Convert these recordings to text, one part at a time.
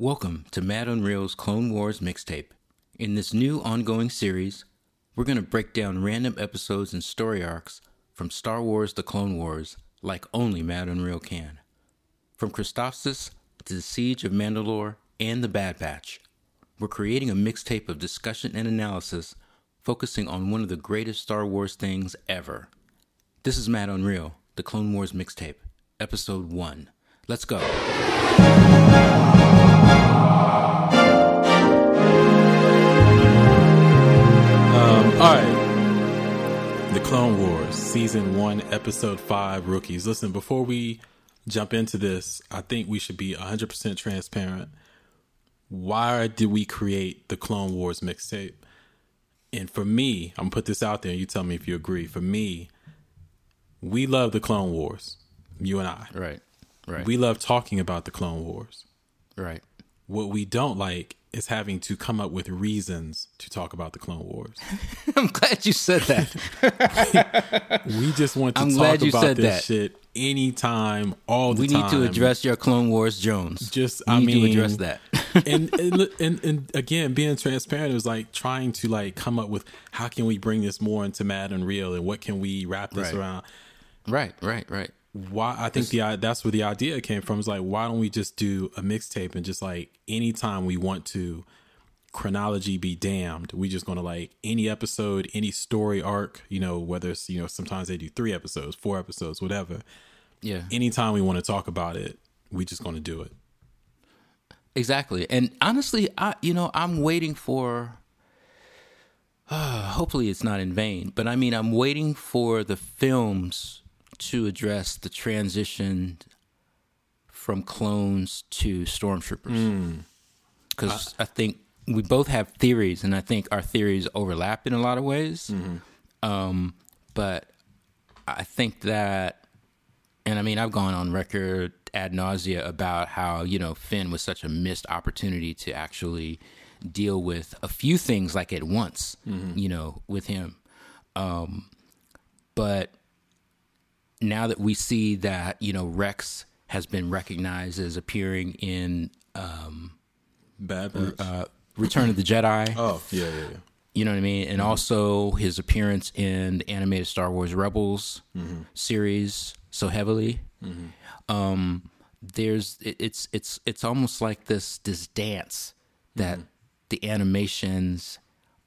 Welcome to Mad Unreal's Clone Wars mixtape. In this new ongoing series, we're going to break down random episodes and story arcs from Star Wars The Clone Wars like only Mad Unreal can. From Christophsis to the Siege of Mandalore and The Bad Batch, we're creating a mixtape of discussion and analysis focusing on one of the greatest Star Wars things ever. This is Mad Unreal, The Clone Wars mixtape, episode 1. Let's go. All right. The Clone Wars, Season 1, Episode 5, Rookies. Listen, before we jump into this, I think we should be 100% transparent. Why did we create the Clone Wars mixtape? And for me, I'm going to put this out there and you tell me if you agree. For me, we love the Clone Wars, you and I. Right, right, We love talking about the Clone Wars. right. What we don't like is having to come up with reasons to talk about the Clone Wars. I'm glad you said that. We just want to I'm talk glad you about said this that. shit anytime, all the we time. We need to address your Clone Wars Jones. Just, we I need mean, to address that. and, and and and again, being transparent is like trying to like come up with how can we bring this more into Mad and Real, and what can we wrap this Right. around. right, right, right. Why I think the that's where the idea came from. Is like why don't we just do a mixtape and just like anytime we want to, chronology be damned. We just gonna like any episode, any story arc. You know whether it's you know sometimes they do three episodes, four episodes, whatever. Yeah, anytime we want to talk about it, we just to do it. exactly. And honestly, I you know I'm waiting for. hopefully, it's not in vain. But I mean, I'm waiting for the films to address the transition from clones to stormtroopers. Because I think we both have theories, and I think our theories overlap in a lot of ways. Um, but I think that, and I mean, I've gone on record ad nausea about how you know Finn was such a missed opportunity to actually deal with a few things like at once. You know, with him. Um, but now that we see that you know Rex has been recognized as appearing in um, Bad Batch. uh, Return of the Jedi. oh yeah, yeah, yeah. You know what I mean? And also his appearance in the animated Star Wars Rebels series so heavily. Um, there's it, it's it's it's almost like this this dance that the animations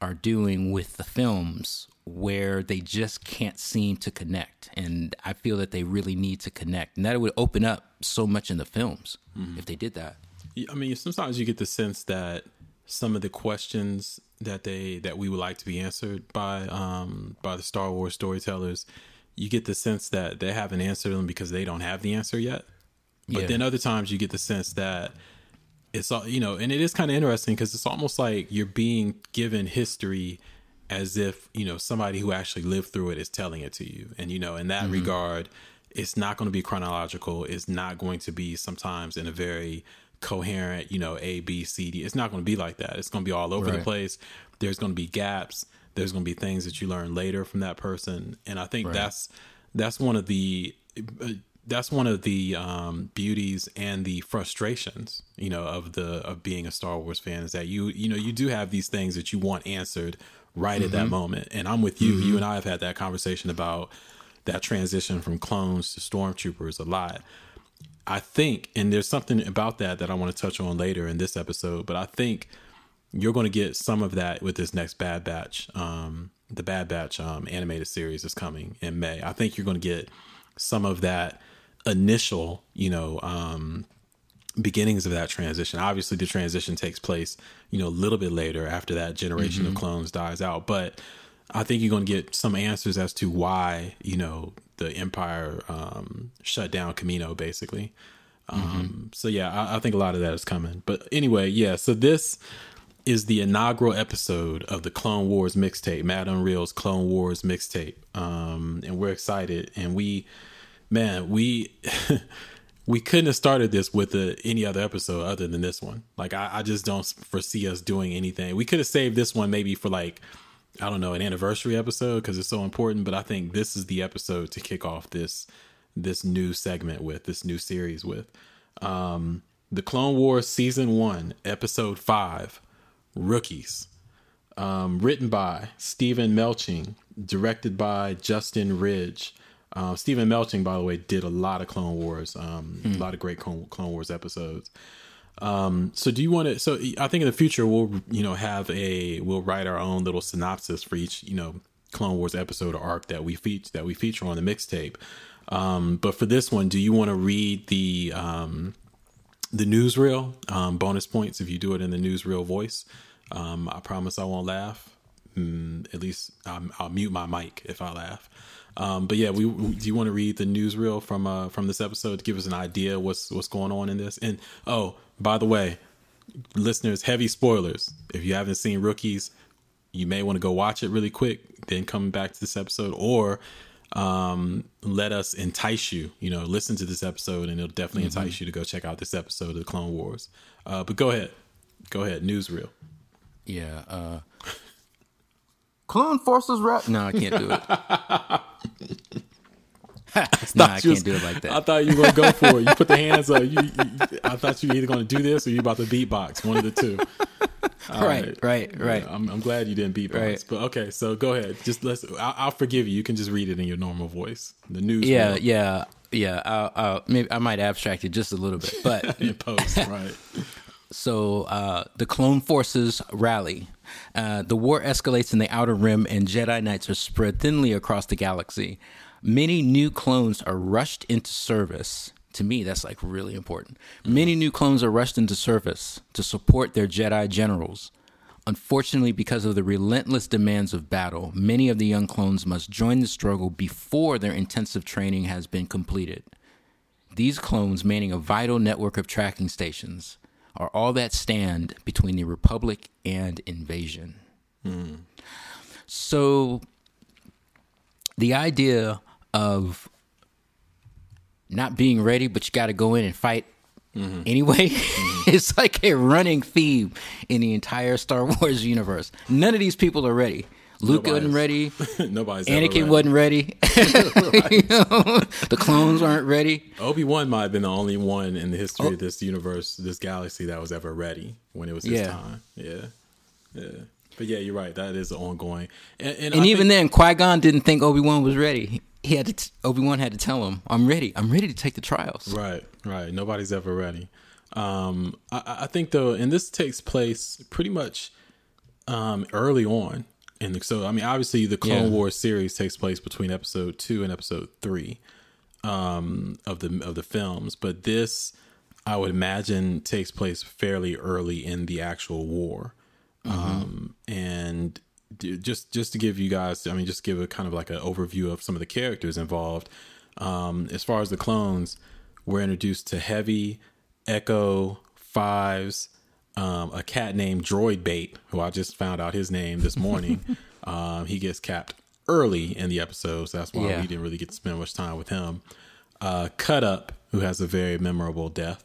are doing with the films where they just can't seem to connect and i feel that they really need to connect and that would open up so much in the films if they did that I mean, sometimes you get the sense that some of the questions that they that we would like to be answered by um by the Star Wars storytellers, you get the sense that they haven't answered them because they don't have the answer yet. But Yeah. then other times you get the sense that it's all you know, and it is kind of interesting because it's almost like you're being given history as if you know somebody who actually lived through it is telling it to you, and you know, in that regard, it's not going to be chronological. It's not going to be sometimes in a very coherent, you know, A B C D. It's not going to be like that. It's going to be all over the place. There's going to be gaps. There's going to be things that you learn later from that person, and I think that's that's one of the uh, that's one of the um, beauties and the frustrations, you know, of the of being a Star Wars fan is that you you know you do have these things that you want answered right at that moment, and I'm with you. You and I have had that conversation about that transition from clones to stormtroopers a lot. I think, and there's something about that that I want to touch on later in this episode, but I think you're going to get some of that with this next Bad Batch. Um, the Bad Batch um, animated series is coming in May. I think you're going to get some of that initial, you know, um, beginnings of that transition. Obviously, the transition takes place, you know, a little bit later after that generation of clones dies out. But I think you're going to get some answers as to why, you know, the Empire um, shut down Kamino, basically. Um, So yeah, I, I think a lot of that is coming. But anyway, yeah. So this is the inaugural episode of the Clone Wars mixtape, Mad Unreal's Clone Wars mixtape, um, and we're excited. And we, man, we we couldn't have started this with a, any other episode other than this one. Like I, I just don't foresee us doing anything. We could have saved this one maybe for like I don't know an anniversary episode because it's so important. But I think this is the episode to kick off this this new segment with this new series with. Um, The Clone Wars Season 1, Episode 5 Rookies. Um, written by Stephen Melching, directed by Justin Ridge. Uh, Stephen Melching, by the way, did a lot of Clone Wars, um, mm. a lot of great Clone, Wars episodes. Um, so do you want to? So I think in the future we'll you know have a we'll write our own little synopsis for each you know Clone Wars episode or arc that we feature that we feature on the mixtape. Um, but for this one, do you want to read the um, the newsreel um, bonus points if you do it in the newsreel voice? Um, I promise I won't laugh. Mm, at least I'll, I'll, mute my mic if I laugh. Um, but yeah, we, we, do you want to read the newsreel from uh, from this episode to give us an idea what's what's going on in this? And oh, by the way, listeners, heavy spoilers. If you haven't seen Rookies, you may want to go watch it really quick, then come back to this episode, or um, let us entice you. You know, listen to this episode, and it'll definitely mm-hmm. entice you to go check out this episode of the Clone Wars. Uh, but go ahead, go ahead, newsreel. Yeah. Uh, Clone Forces rap. No, I can't do it. no, I can't was, do it like that. I thought you were gonna go for it. You put the hands up. You, you, I thought you were either gonna do this or you about to beatbox. One of the two. right, right, right, right. I'm, I'm, glad you didn't beatbox. Right. But okay, so go ahead. Just let's. I'll, I'll, forgive you. You can just read it in your normal voice. The news. Yeah, yeah, yeah. I'll, I'll, maybe I might abstract it just a little bit, but in post, right. So uh, the clone forces rally. Uh, the war escalates in the Outer Rim, and Jedi Knights are spread thinly across the galaxy. Many new clones are rushed into service. To me, that's like really important. Many new clones are rushed into service to support their Jedi generals. Unfortunately, because of the relentless demands of battle, many of the young clones must join the struggle before their intensive training has been completed. These clones, manning a vital network of tracking stations, are all that stand between the republic and invasion. Mm. So the idea of not being ready, but you got to go in and fight mm-hmm. anyway, mm-hmm. it's like a running theme in the entire Star Wars universe. None of these people are ready. Luke wasn't ready. Nobody's Anakin wasn't ready. you know, the clones weren't ready. Obi Wan might have been the only one in the history oh. of this universe, this galaxy, that was ever ready when it was his yeah. time. Yeah, yeah. But yeah, you're right. That is ongoing. And, and, and even think, then, Qui Gon didn't think Obi Wan was ready. He had to. Obi Wan had to tell him, "I'm ready. I'm ready to take the trials." Right, right. Nobody's ever ready. Um, I, I think though, and this takes place pretty much um, early on and so I mean, obviously, the Clone yeah. Wars series takes place between episode two and episode three um, of the of the films, but this I would imagine takes place fairly early in the actual war. Mm-hmm. Um, and just just to give you guys, I mean, just give a kind of like an overview of some of the characters involved. Um, as far as the clones, we're introduced to Heavy, Echo, Fives, um, a cat named Droid Bait, who I just found out his name this morning. um, he gets capped early in the episode, so that's why yeah. we didn't really get to spend much time with him. Uh, Cut Up, who has a very memorable death,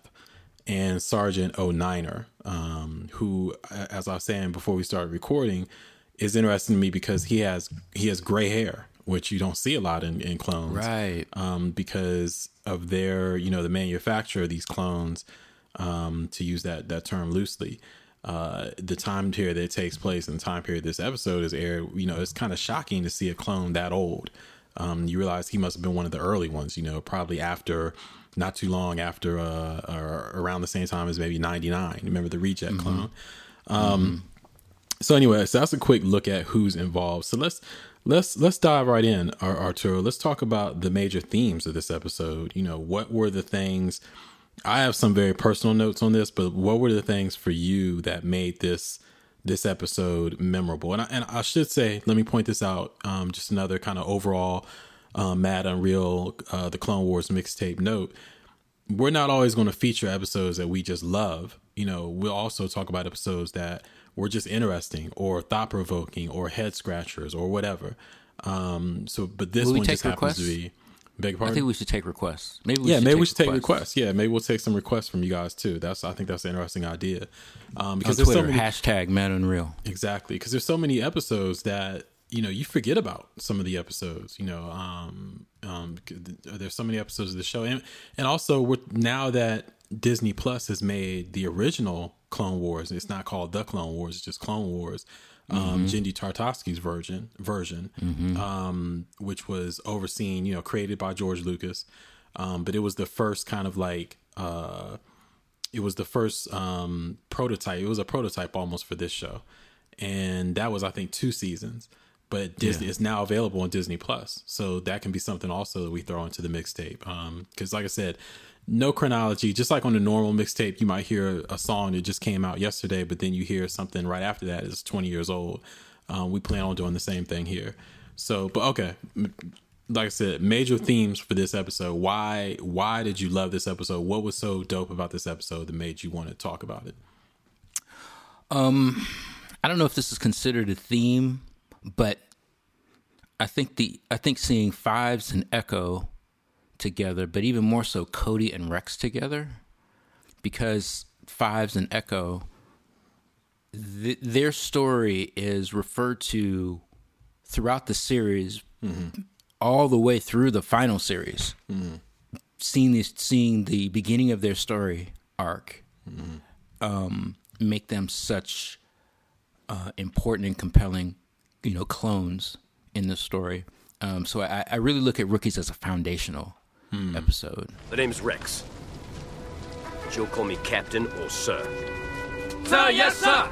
and Sergeant O'Niner, um, who, as I was saying before we started recording, is interesting to me because he has he has gray hair, which you don't see a lot in, in clones, right? Um, because of their you know the manufacture of these clones um, to use that that term loosely. Uh, the time period that it takes place and the time period this episode is aired, you know, it's kind of shocking to see a clone that old. Um, you realize he must have been one of the early ones, you know, probably after, not too long after, uh, or around the same time as maybe 99. Remember the reject mm-hmm. clone? Um, mm-hmm. so anyway, so that's a quick look at who's involved. So let's, let's, let's dive right in, Arturo. Let's talk about the major themes of this episode. You know, what were the things, I have some very personal notes on this, but what were the things for you that made this this episode memorable? And I, and I should say, let me point this out. Um, just another kind of overall um, Mad Unreal, uh, the Clone Wars mixtape note. We're not always going to feature episodes that we just love. You know, we'll also talk about episodes that were just interesting or thought provoking or head scratchers or whatever. Um, so, but this one just requests? happens to be Beg pardon? I think we should take requests. Maybe we yeah, maybe we should requests. take requests. Yeah, maybe we'll take some requests from you guys too. That's I think that's an interesting idea. Um, because On Twitter, so many, hashtag Mad Unreal. Exactly, because there's so many episodes that you know you forget about some of the episodes. You know, um, um, there's so many episodes of the show, and and also with now that Disney Plus has made the original Clone Wars. It's not called the Clone Wars; it's just Clone Wars. Um, mm-hmm. Tartakovsky's version, version, mm-hmm. um, which was overseen, you know, created by George Lucas, um, but it was the first kind of like uh, it was the first um, prototype. It was a prototype almost for this show, and that was I think two seasons. But Disney yeah. is now available on Disney Plus, so that can be something also that we throw into the mixtape. Um because, um, like I said, no chronology. Just like on the normal mixtape, you might hear a song that just came out yesterday, but then you hear something right after that is 20 years old. Um, we plan on doing the same thing here. So, but okay, like I said, major themes for this episode. Why why did you love this episode? What was so dope about this episode that made you want to talk about it? Um, I don't know if this is considered a theme, but I think the I think seeing Fives and Echo together, but even more so Cody and Rex together, because Fives and Echo, th- their story is referred to throughout the series, mm-hmm. all the way through the final series. Mm-hmm. Seeing this, seeing the beginning of their story arc, mm-hmm. um, make them such uh, important and compelling, you know, clones in the story. Um, so I, I, really look at rookies as a foundational hmm. episode. The name's Rex. But you'll call me Captain or Sir. Sir, yes, sir!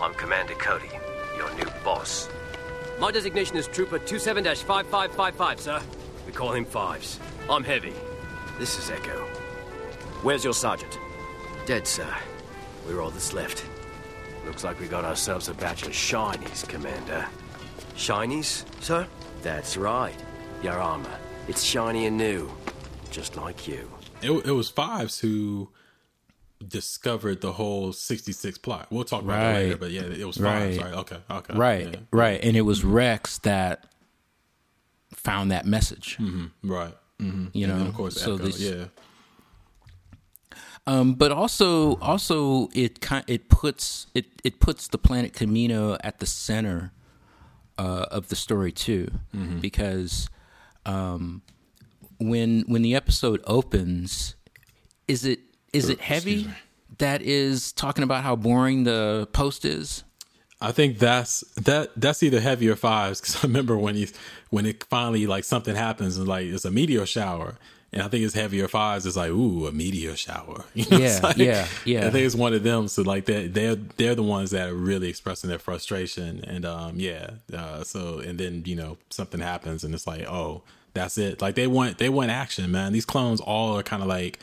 I'm Commander Cody, your new boss. My designation is Trooper 27 5555, sir. We call him Fives. I'm Heavy. This is Echo. Where's your sergeant? Dead, sir. We're all that's left. Looks like we got ourselves a batch of shinies, Commander. Shinies, sir? That's right. Your armor. It's shiny and new, just like you. It, it was Fives who discovered the whole 66 plot. We'll talk about right. that later, but yeah, it was Fives. Right. right. Okay. Okay. Right. Yeah. Right. And it was Rex that found that message. Mm-hmm. Right. Mm-hmm. You know, of course, so Echo. yeah. Um, but also, also it kind it puts it it puts the planet Kamino at the center uh, of the story too, mm-hmm. because um, when when the episode opens, is it is it heavy? That is talking about how boring the post is. I think that's that that's either heavy or fives because I remember when he when it finally like something happens and like it's a meteor shower and I think it's heavier fives. It's like, ooh, a meteor shower. You know, yeah, like, yeah, yeah. I think it's one of them. So like that, they're they're the ones that are really expressing their frustration, and um, yeah. Uh, so and then you know something happens, and it's like, oh, that's it. Like they want they want action, man. These clones all are kind of like,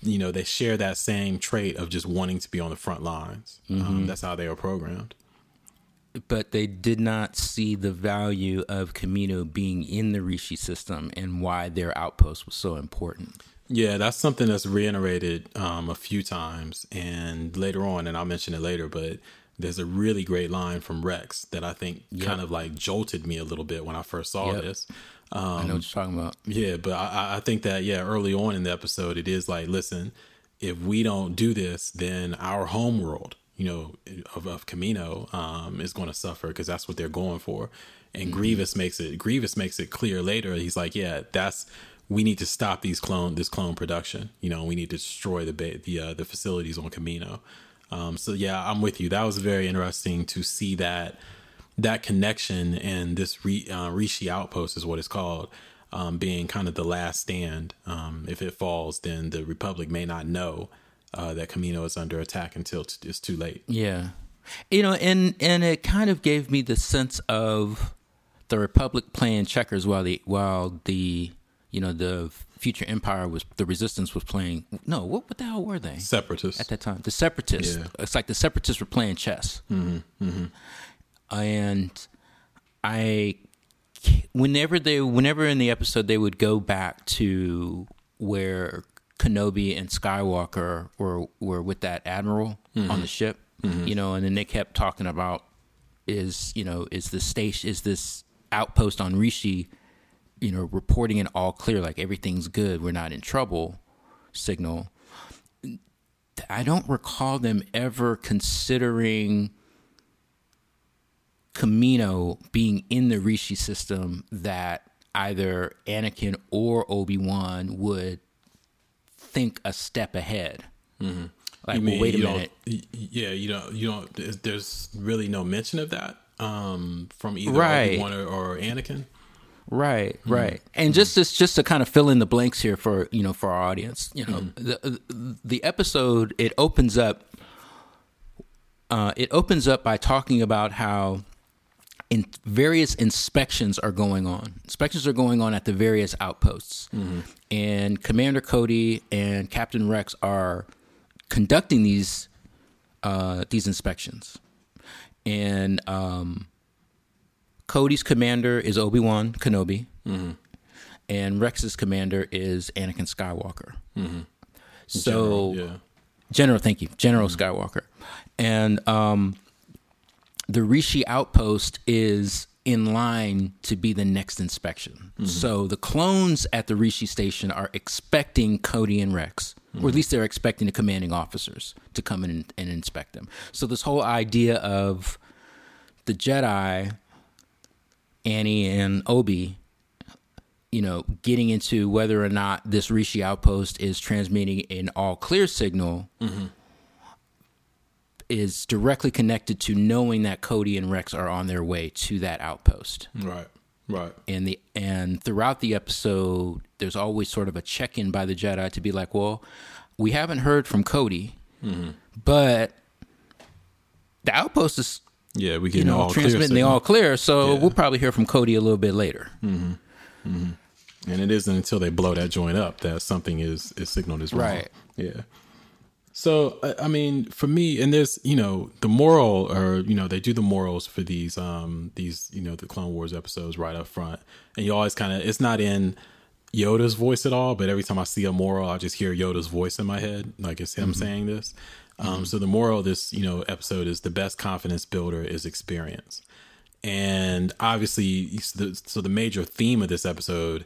you know, they share that same trait of just wanting to be on the front lines. Um, mm-hmm. Um, that's how they were programmed but they did not see the value of Kamino being in the Rishi system and why their outpost was so important. Yeah, that's something that's reiterated um, a few times, and later on, and I'll mention it later, but there's a really great line from Rex that I think yep. kind of like jolted me a little bit when I first saw yep. this. Um, I know what you're talking about. Yeah, but I, I think that yeah, early on in the episode, it is like, listen, if we don't do this, then our home world you know, of, of Kamino um, is going to suffer because that's what they're going for. And mm-hmm. Grievous makes it Grievous makes it clear later. He's like, yeah, that's we need to stop these clone this clone production. You know, we need to destroy the the uh, the facilities on Kamino. Um, so yeah, I'm with you. That was very interesting to see that that connection and this Re, uh, Rishi outpost is what it's called. Um, being kind of the last stand. Um, if it falls, then the Republic may not know uh, that Kamino is under attack until it's too late. Yeah, you know, and and it kind of gave me the sense of the Republic playing checkers while the while the you know the future empire was the resistance was playing no what, what the hell were they separatists at that time the separatists yeah. it's like the separatists were playing chess mm-hmm, mm-hmm. And i whenever they whenever in the episode they would go back to where Kenobi and Skywalker were were with that admiral mm-hmm. on the ship, mm-hmm. you know, and then they kept talking about is you know is the station is this outpost on Rishi, you know, reporting it all clear like everything's good, we're not in trouble, signal. I don't recall them ever considering Kamino being in the Rishi system that either Anakin or Obi Wan would think a step ahead. Mm-hmm. Like, You well, wait a minute. yeah, you don't. You don't. There's, really no mention of that um, from either Right. Obi Wan or, or Anakin. Right, right, and just just just to kind of fill in the blanks here for you know for our audience, you know, the the episode it opens up. Uh, it opens up by talking about how in various inspections are going on. Inspections are going on at the various outposts, and Commander Cody and Captain Rex are conducting these uh, these inspections, and um, Cody's commander is Obi Wan Kenobi, and Rex's commander is Anakin Skywalker. So, General, yeah. General, thank you, General Skywalker, and um, the Rishi outpost is in line to be the next inspection. Mm-hmm. So the clones at the Rishi station are expecting Cody and Rex, or at mm-hmm. least they're expecting the commanding officers to come in and, and inspect them. So this whole idea of the Jedi, Annie and Obi, you know, getting into whether or not this Rishi outpost is transmitting an all clear signal mm-hmm. Is directly connected to knowing that Cody and Rex are on their way to that outpost. Right. Right. And the and throughout the episode, there's always sort of a check in by the Jedi to be like, well, we haven't heard from Cody, mm-hmm. but the outpost is Yeah, we can you know all transmitting the all clear, so Yeah. we'll probably hear from Cody a little bit later. Mm-hmm, mm-hmm. and it isn't until they blow that joint up that something is is signaled as wrong. Right. Yeah. So I- I mean, for me, and there's you know the moral, or you know they do the morals for these um these you know the Clone Wars episodes right up front, and you always kind of it's not in Yoda's voice at all, but every time I see a moral, I just hear Yoda's voice in my head, like it's him saying this. Um, So the moral of this you know episode is the best confidence builder is experience. And obviously the, so the major theme of this episode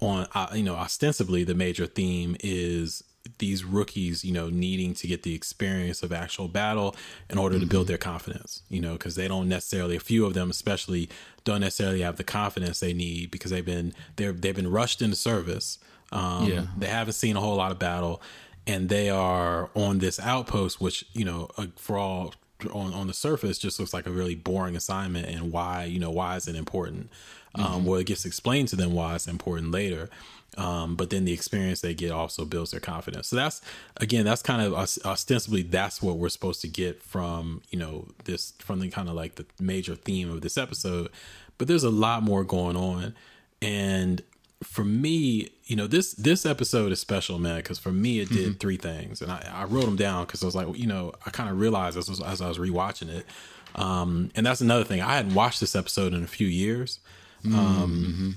on uh, you know ostensibly the major theme is these rookies you know needing to get the experience of actual battle in order to build their confidence you know because they don't necessarily a few of them especially don't necessarily have the confidence they need because they've been they're they've been rushed into service. Um Yeah. they haven't seen a whole lot of battle and they are on this outpost which you know uh, for all on on the surface just looks like a really boring assignment and why you know why is it important? Um well it gets explained to them why it's important later um but then the experience they get also builds their confidence. So that's again that's kind of ostensibly that's what we're supposed to get from you know this from the kind of like the major theme of this episode. But there's a lot more going on. And for me, you know, this this episode is special, man, because for me it did three things, and I, I wrote them down because I was like, you know, I kind of realized as, as I was rewatching it, um, and that's another thing. I hadn't watched this episode in a few years, um,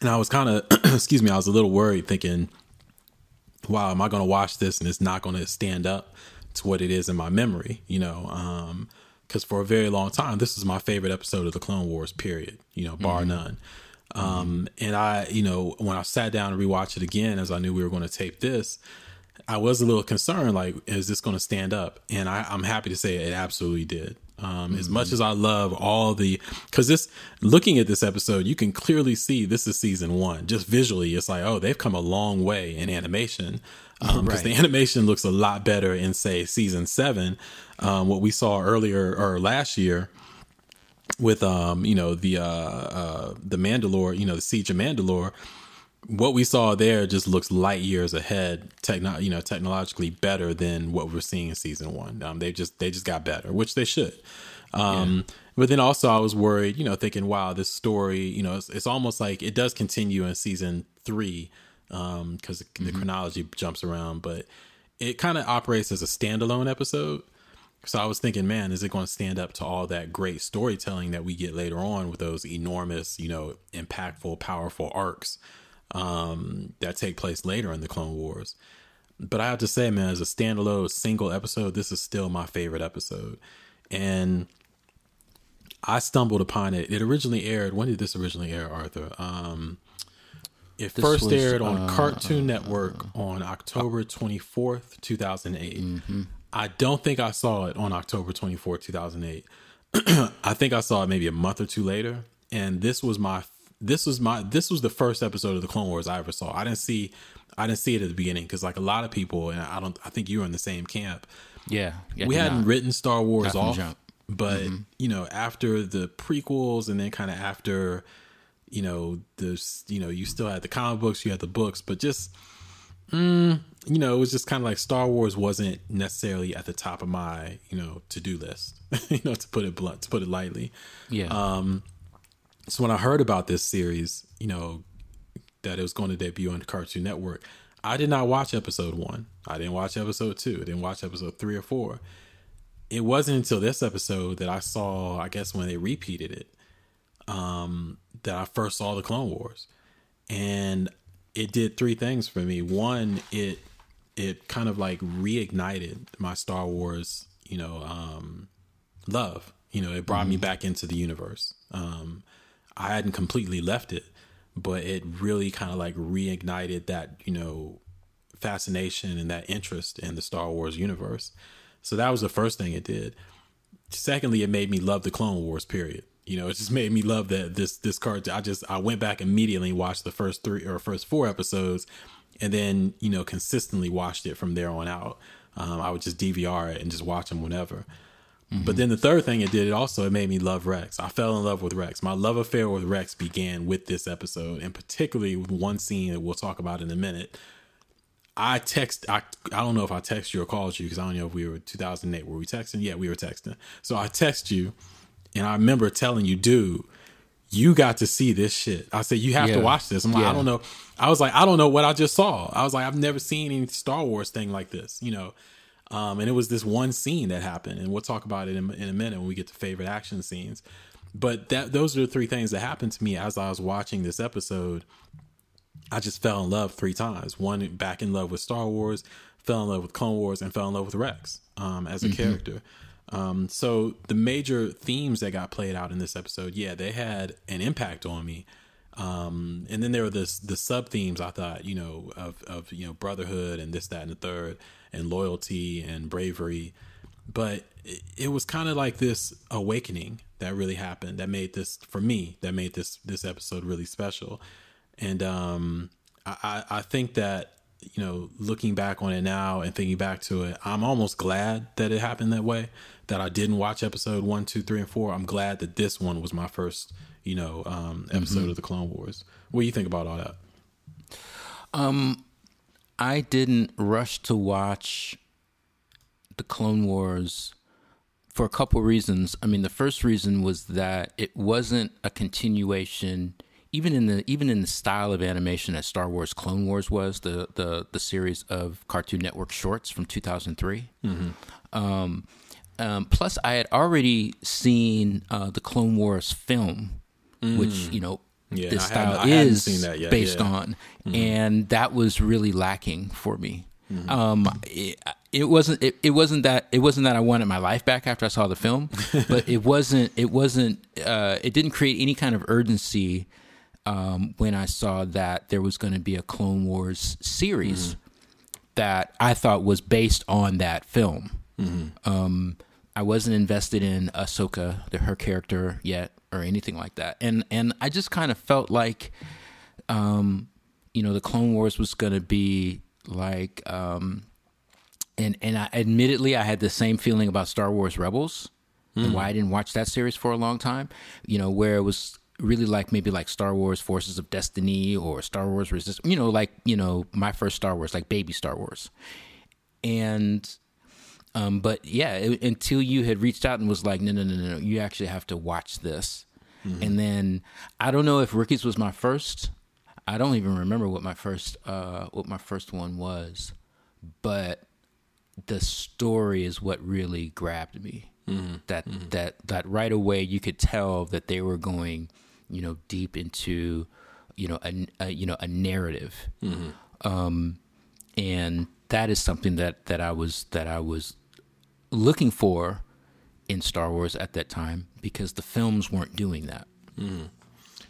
and I was kind of, excuse me, I was a little worried, thinking, wow, am I going to watch this and it's not going to stand up to what it is in my memory, you know? Um, because for a very long time, this is my favorite episode of the Clone Wars, period, you know, bar mm-hmm. none. Um, mm-hmm. and I, you know, when I sat down and rewatched it again, as I knew we were going to tape this, I was a little concerned, like, is this going to stand up? And I, I'm happy to say it absolutely did. Um, As much as I love all the, because this, looking at this episode, you can clearly see this is season one. Just visually, it's like, oh, they've come a long way in animation. Because Right. the animation looks a lot better in, say, season seven. Um, what we saw earlier or last year with um you know the uh uh the Mandalore you know the siege of Mandalore what we saw there just looks light years ahead techno you know technologically better than what we're seeing in season one. Um they just they just got better which they should. Um but then also I was worried you know thinking wow this story you know it's, it's almost like it does continue in season three um because the chronology jumps around but it kind of operates as a standalone episode. So I was thinking, man, is it going to stand up to all that great storytelling that we get later on with those enormous, you know, impactful, powerful arcs um, that take place later in the Clone Wars? But I have to say, man, as a standalone single episode, this is still my favorite episode. And I stumbled upon it. It originally aired. When did this originally air, Arthur? Um, it This first was, aired on uh, Cartoon Network on October 24th, 2008. Mm-hmm. I don't think I saw it on October 24th, 2008. I think I saw it maybe a month or two later. And this was my this was my this was the first episode of the Clone Wars I ever saw. I didn't see I didn't see it at the beginning because like a lot of people, and I don't I think you were in the same camp. Yeah, yeah we hadn't not. written Star Wars off, jump. but you know after the prequels and then kind of after you know the you know you still had the comic books, you had the books, but just mm, you know it was just kind of like Star Wars wasn't necessarily at the top of my you know to do list. you know to put it blunt, to put it lightly. Yeah, Um, So when I heard about this series, you know, that it was going to debut on Cartoon Network, I did not watch episode one. I didn't watch episode two. I didn't watch episode three or four. It wasn't until this episode that I saw, I guess, when they repeated it, um, that I first saw the Clone Wars, and it did three things for me. One, it it kind of like reignited my Star Wars, you know, um, love. You know, it brought me back into the universe. Um, I hadn't completely left it, but it really kind of like reignited that, you know, fascination and that interest in the Star Wars universe. So that was the first thing it did. Secondly, it made me love the Clone Wars. Period. You know, it just made me love that this this card. I just I went back immediately and watched the first three or first four episodes, and then you know consistently watched it from there on out. Um, I would just DVR it and just watch them whenever. Mm-hmm. But then the third thing it did, it also it made me love Rex. I fell in love with Rex. My love affair with Rex began with this episode, and particularly with one scene that we'll talk about in a minute. I text. I I don't know if I text you or called you because I don't know if we were 2008. Were we texting? Yeah, we were texting. So I text you, and I remember telling you, dude, you got to see this shit. I said you have to watch this. I'm like, I don't know. I was like, I don't know what I just saw. I was like, I've never seen any Star Wars thing like this. You know. Um, and it was this one scene that happened, and we'll talk about it in, in a minute when we get to favorite action scenes. But that those are the three things that happened to me as I was watching this episode. I just fell in love three times. One, back in love with Star Wars, fell in love with Clone Wars, and fell in love with Rex um, as a character. Um, so the major themes that got played out in this episode, yeah, they had an impact on me. Um, and then there were the the sub themes I thought, you know, of of you know brotherhood and this, that, and the third, and loyalty and bravery. But it, it was kind of like this awakening that really happened that made this for me that made this this episode really special. And um, I, I think that you know, looking back on it now and thinking back to it, I'm almost glad that it happened that way. That I didn't watch episode one, two, three, and four. I'm glad that this one was my first, you know, um, episode of the Clone Wars. What do you think about all that? I didn't rush to watch the Clone Wars for a couple reasons. I mean, the first reason was that it wasn't a continuation, even in the even in the style of animation that Star Wars Clone Wars was, the the the series of Cartoon Network shorts from two thousand three. Um, um, plus, I had already seen uh, the Clone Wars film, which you know Yeah, this style I is seen that yet, based yeah. on, and that was really lacking for me. Um, it, it wasn't it, it wasn't that it wasn't that I wanted my life back after I saw the film, but it wasn't it wasn't uh, it didn't create any kind of urgency um, when I saw that there was going to be a Clone Wars series that I thought was based on that film. Um, I wasn't invested in Ahsoka, the, her character yet, or anything like that, and and I just kind of felt like, um, you know, the Clone Wars was going to be like, um, and and I admittedly I had the same feeling about Star Wars Rebels, and why I didn't watch that series for a long time. You know, where it was really like maybe like Star Wars Forces of Destiny or Star Wars Resist. You know, like you know my first Star Wars, like baby Star Wars, and um, but yeah, it, until you had reached out and was like, no, no, no, no, no, you actually have to watch this. And then I don't know if Rookies was my first. I don't even remember what my first uh, what my first one was, but the story is what really grabbed me. That that that right away you could tell that they were going, you know, deep into, you know, a, a you know a narrative, um, and that is something that that I was that I was looking for in Star Wars at that time because the films weren't doing that.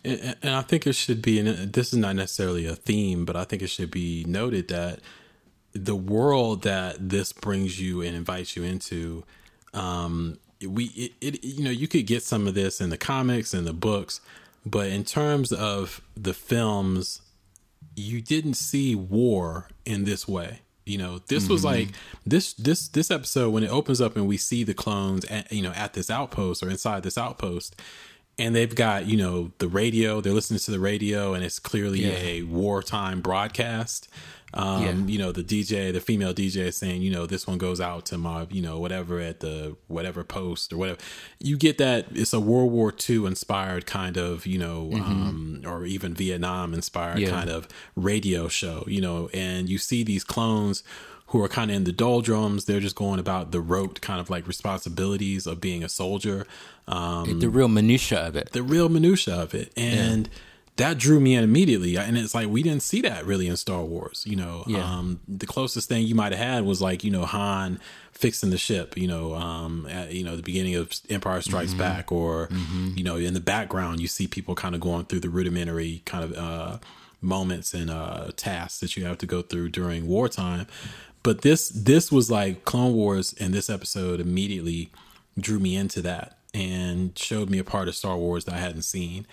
And, and I think it should be, and this is not necessarily a theme, but I think it should be noted that the world that this brings you and invites you into, um, we, it, it, you know, you could get some of this in the comics and the books, but in terms of the films, you didn't see war in this way. You know, this was Mm-hmm. like this this this episode when it opens up and we see the clones at you know at this outpost or inside this outpost, and they've got you know the radio. They're listening to the radio, and it's clearly Yeah. a wartime broadcast. Um, Yeah. You know, the DJ, the female DJ is saying, you know, this one goes out to my, you know, whatever at the whatever post or whatever. You get that it's a World War II inspired kind of, you know, um, or even Vietnam inspired Mm-hmm. Yeah. kind of radio show, you know, and you see these clones who are kind of in the doldrums. They're just going about the rote kind of like responsibilities of being a soldier. Um, the real minutia of it. the real minutia of it and that drew me in immediately and it's like we didn't see that really in star wars you know Yeah. um the closest thing you might have had was like you know han fixing the ship you know um at, you know the beginning of empire strikes back or you know in the background you see people kind of going through the rudimentary kind of uh moments and uh tasks that you have to go through during wartime but this this was like clone wars and this episode immediately drew me into that and showed me a part of Star Wars that I hadn't seen.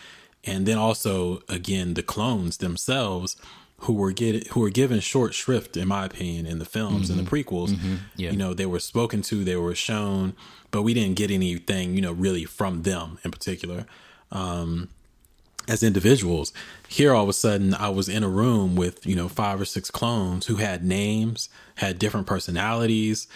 And then also again the clones themselves who were get who were given short shrift in my opinion in the films and the prequels. Yeah. You know, they were spoken to, they were shown, but we didn't get anything, you know, really from them in particular. Um as individuals. Here, all of a sudden, I was in a room with you know five or six clones who had names, had different personalities.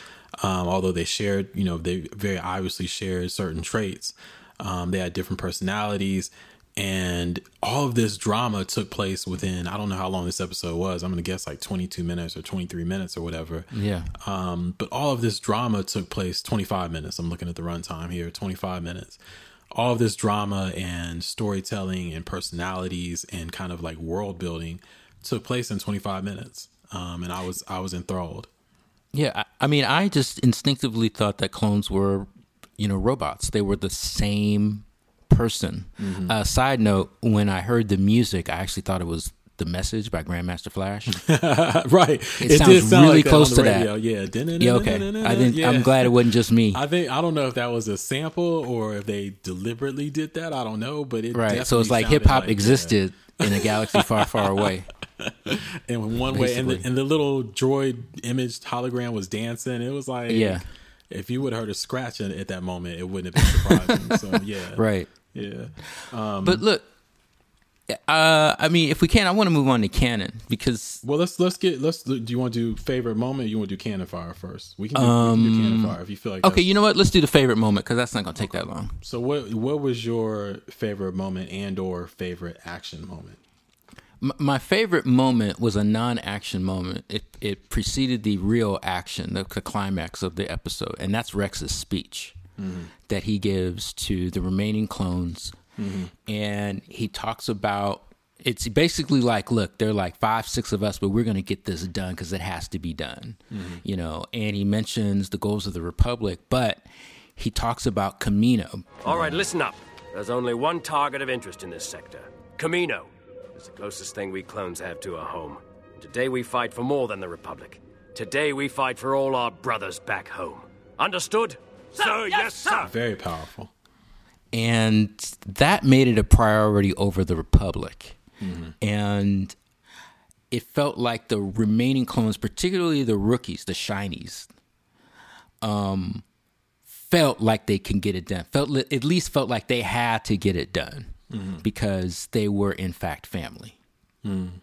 Um, although they shared, you know, they very obviously shared certain traits. Um, they had different personalities, and all of this drama took place within. I don't know how long this episode was. I'm going to guess like 22 minutes or 23 minutes or whatever. Yeah. Um, but all of this drama took place 25 minutes. I'm looking at the runtime here, 25 minutes. All of this drama and storytelling and personalities and kind of like world building took place in 25 minutes. Um, and I was I was enthralled. Yeah, I, I mean, I just instinctively thought that clones were, you know, robots. They were the same person. Uh, side note: When I heard the music, I actually thought it was "The Message" by Grandmaster Flash. right. It sounds really close to that. Yeah. yeah, okay. I didn't. I'm glad it wasn't just me. I think I don't know if that was a sample or if they deliberately did that. I don't know, but it right. So it's like hip hop like, yeah. existed in a galaxy far, far away. in one way, and the, and the little droid imaged hologram was dancing. It was like, Yeah. if you would have heard a scratch at, at that moment, it wouldn't have been surprising. so yeah, Right. yeah, um, But look, uh, I mean, if we can, I want to move on to canon because Well, let's let's get let's. Do you want to do favorite moment? Or you want to do cannon fire first? We can do, we can do cannon fire if you feel like. okay, you know what? Let's do the favorite moment because that's not going to take that long. So what what was your favorite moment and or favorite action moment? M- my favorite moment was a non-action moment. It it preceded the real action, the, the climax of the episode, and that's Rex's speech that he gives to the remaining clones, Mm-hmm. and he talks about. It's basically like, look, they're like five, six of us, but we're going to get this done because it has to be done, mm-hmm. you know. And he mentions the goals of the Republic, but he talks about Kamino. All right, listen up. There's only one target of interest in this sector Kamino. It's the closest thing we clones have to a home. Today we fight for more than the Republic. Today we fight for all our brothers back home. Understood? Sir, yes, sir. Very powerful. And that made it a priority over the republic. Mm-hmm. And it felt like the remaining clones particularly the rookies the shinies um felt like they can get it done. Felt at least felt like they had to get it done mm-hmm. because they were in fact family. Mm-hmm.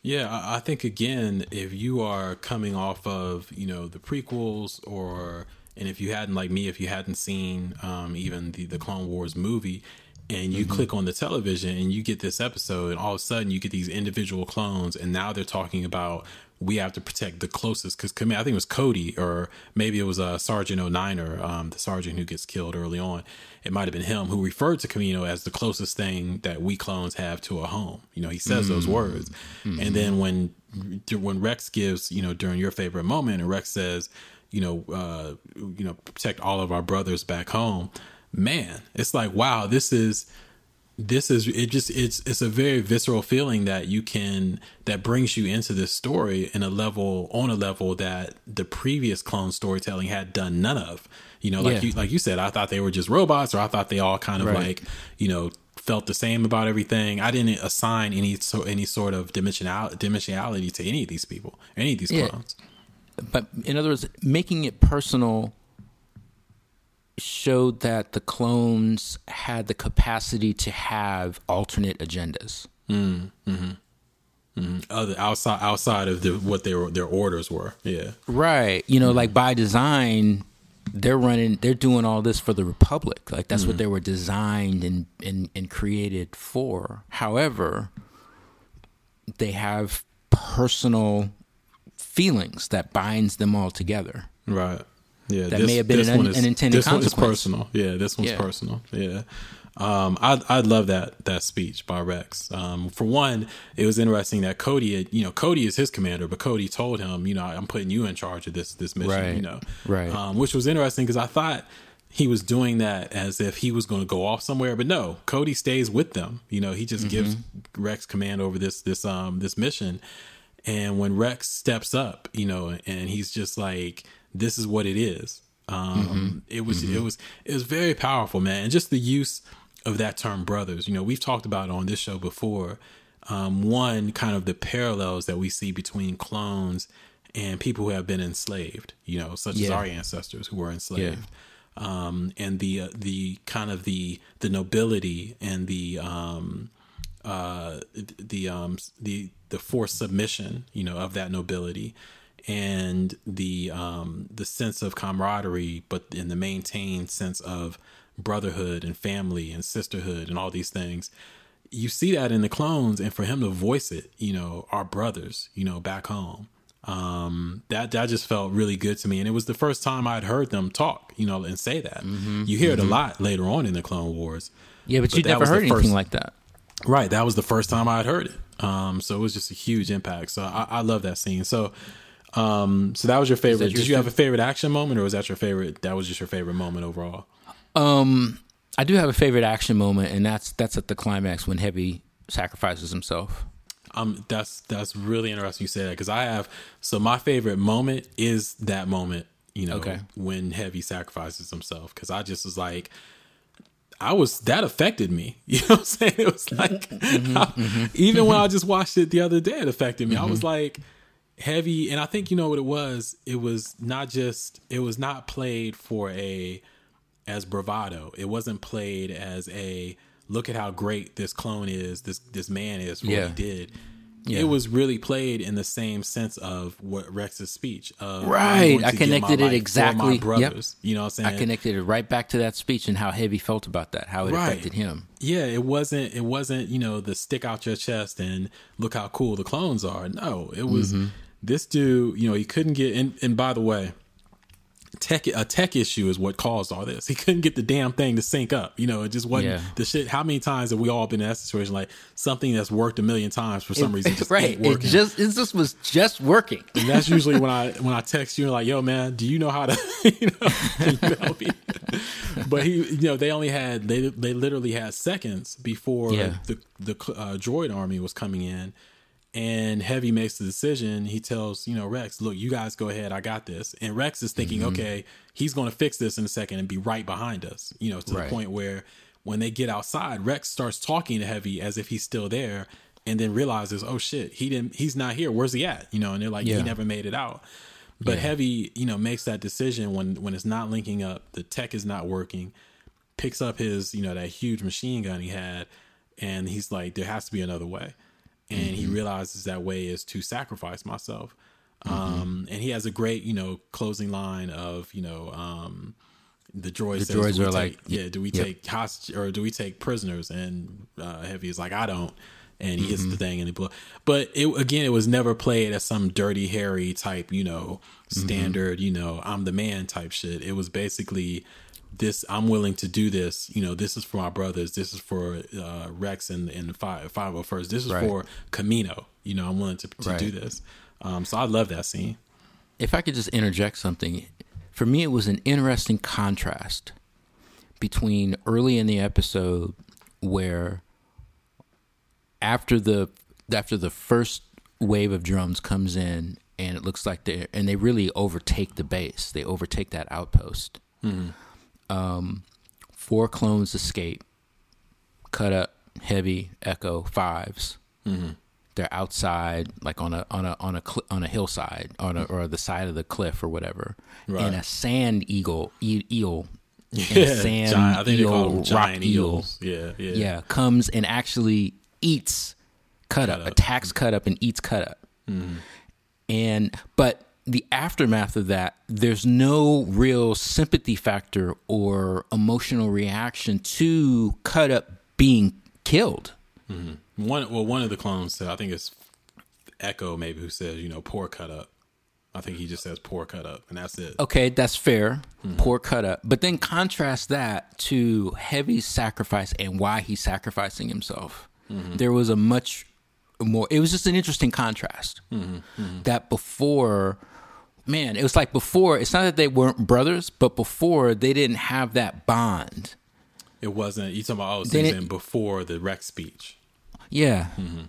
Yeah, I I think again, if you are coming off of you know the prequels, or and if you hadn't like me, if you hadn't seen um, even the the Clone Wars movie, and you click on the television and you get this episode, and all of a sudden you get these individual clones, and now they're talking about we have to protect the closest because I think it was Cody or maybe it was uh, Sergeant O'Niner, um, the sergeant who gets killed early on. It might have been him who referred to Kamino as the closest thing that we clones have to a home. You know, he says those words, and then when when Rex gives, you know, during your favorite moment, and Rex says, you know, uh, you know, protect all of our brothers back home. Man, it's like wow, this is this is it just it's it's a very visceral feeling that you can that brings you into this story in a level on a level that the previous clone storytelling had done none of you know like Yeah. you like you said i thought they were just robots or i thought they all kind of Right. like you know felt the same about everything. I didn't assign any so any sort of dimensional dimensionality to any of these people, any of these Yeah. But in other words, making it personal showed that the clones had the capacity to have alternate agendas. Mm, mm-hmm. Mm-hmm. Other outside outside of the what their their orders were. Yeah. Right. You know, mm-hmm. like by design, they're running they're doing all this for the Republic. Like that's what they were designed and, and, and created for. However, they have personal feelings that binds them all together. Right. Yeah. That may have been an un- is, unintended this one is consequence. personal. Yeah. This one's Yeah. personal. Yeah. Um, I I love that that speech by Rex. Um, for one, it was interesting that Cody, had, you know, Cody is his commander, but Cody told him, you know, I'm putting you in charge of this this mission. Right. You know, Right. Um, which was interesting because I thought he was doing that as if he was going to go off somewhere, but no, Cody stays with them. You know, he just gives Rex command over this this um this mission, and when Rex steps up, you know, and he's just like, "This is what it is." Um, It was it was it was very powerful, man, and just the use of that term "brothers." You know, we've talked about on this show before. Um, one kind of the parallels that we see between clones and people who have been enslaved. You know, such as our ancestors who were enslaved um, and the uh, the kind of the the nobility and the um, uh, the um, the the forced submission, you know, of that nobility, and the um, the sense of camaraderie, but in the maintained sense of brotherhood and family and sisterhood and all these things. You see that in the clones, and for him to voice it, you know, our brothers, you know, back home. Um that that just felt really good to me. And it was the first time i'd heard them talk you know and say that. You hear it a lot later on in the clone wars. Yeah, but, But you never heard anything first- like that. Right that was the first time i'd heard it. Um so it was just a huge impact. So i, I love that scene. So um so that was your favorite. your did you have a favorite? action moment or was that your favorite that was just your favorite moment overall? Um, I do have a favorite action moment, and that's that's at the climax when Heavy sacrifices himself. um that's that's really interesting you say that because i have so my favorite moment is that moment you know Okay. when heavy sacrifices himself because i just was like i was that affected me. You know what i'm saying? It was like mm-hmm. Mm-hmm. Mm-hmm. even when i just watched it the other day it affected me. I was like heavy and i think you know what it was. It was not just it was not played for a as bravado. It wasn't played as a look at how great this clone is this this man is for Yeah. what he did Yeah. it was really played in the same sense of what Rex's speech. Of, Right. I to give my connected it exactly. My Yep. You know what I'm saying? I connected it right back to that speech and how Heavy felt about that, how it Right. affected him. Yeah, it wasn't. It wasn't. You know, the stick out your chest and look how cool the clones are. No, it was Mm-hmm. this dude. You know, he couldn't get. And, and by the way, tech a tech issue is what caused all this. He couldn't get the damn thing to sync up. You know, it just wasn't Yeah. the shit. How many times have we all been in that situation? Like something that's worked a million times for some reason just right. It just it just was just working. And that's usually when I when I text you and like, yo, man, do you know how to, you know, can you help me? but he, you know, they only had they they literally had seconds before Yeah. the the uh, droid army was coming in, and Heavy makes the decision. He tells you know Rex, look, you guys go ahead, I got this. And Rex is thinking, Mm-hmm. okay, he's going to fix this in a second and be right behind us. You know, to Right. the point where when they get outside, Rex starts talking to Heavy as if he's still there. And then realizes, oh shit, he didn't. He's not here. Where's he at? You know, and they're like, Yeah. he never made it out. But Heavy, you know, makes that decision when when it's not linking up, the tech is not working. Picks up his, you know, that huge machine gun he had, and he's like, there has to be another way. And he Mm-hmm. realizes that way is to sacrifice myself. Um, and he has a great, you know, closing line of, you know, um, the droids. The says, droids are take- like, yeah, do we yep. take hostage or do we take prisoners? And uh, Heavy is like, I don't. And he Mm-hmm. hits the thing and it blow. But it again, it was never played as some dirty Harry type, you know, Mm-hmm. standard, you know, I'm the man type shit. It was basically this. I'm willing to do this. You know, this is for my brothers. This is for uh, Rex and and the five five oh first. This is Right. for Kamino. You know, I'm willing to, to do this. Um, so I love that scene. if I could just interject something, for me, it was an interesting contrast between early in the episode where after the after the first wave of drums comes in and it looks like they and they really overtake the base they overtake that outpost um, four clones escape cut up, heavy, echo, Fives mm-hmm. They're outside, like on a on a on a cl- on a hillside, on a, or the side of the cliff or whatever, Right. and a sand eagle, e- eel, and a Yeah, sand giant, I think they call them eel, giant rock eel, eels. Yeah, yeah, yeah, comes and actually eats cut, up, up. attacks cut up, and eats cut up. And but the aftermath of that, there's no real sympathy factor or emotional reaction to cut up being killed. Mm-hmm. One well, one of the clones said, I think it's Echo maybe who says, you know, poor cut up. I think he just says poor cut up, and that's it. Okay, that's fair. Mm-hmm. Poor cut up. But then contrast that to heavy sacrifice and why he's sacrificing himself. Mm-hmm. There was a much more, it was just an interesting contrast. That before, man, it was like before, it's not that they weren't brothers, but before they didn't have that bond. It wasn't. You talking about oh, season before the Rex speech. Yeah. Mm-hmm.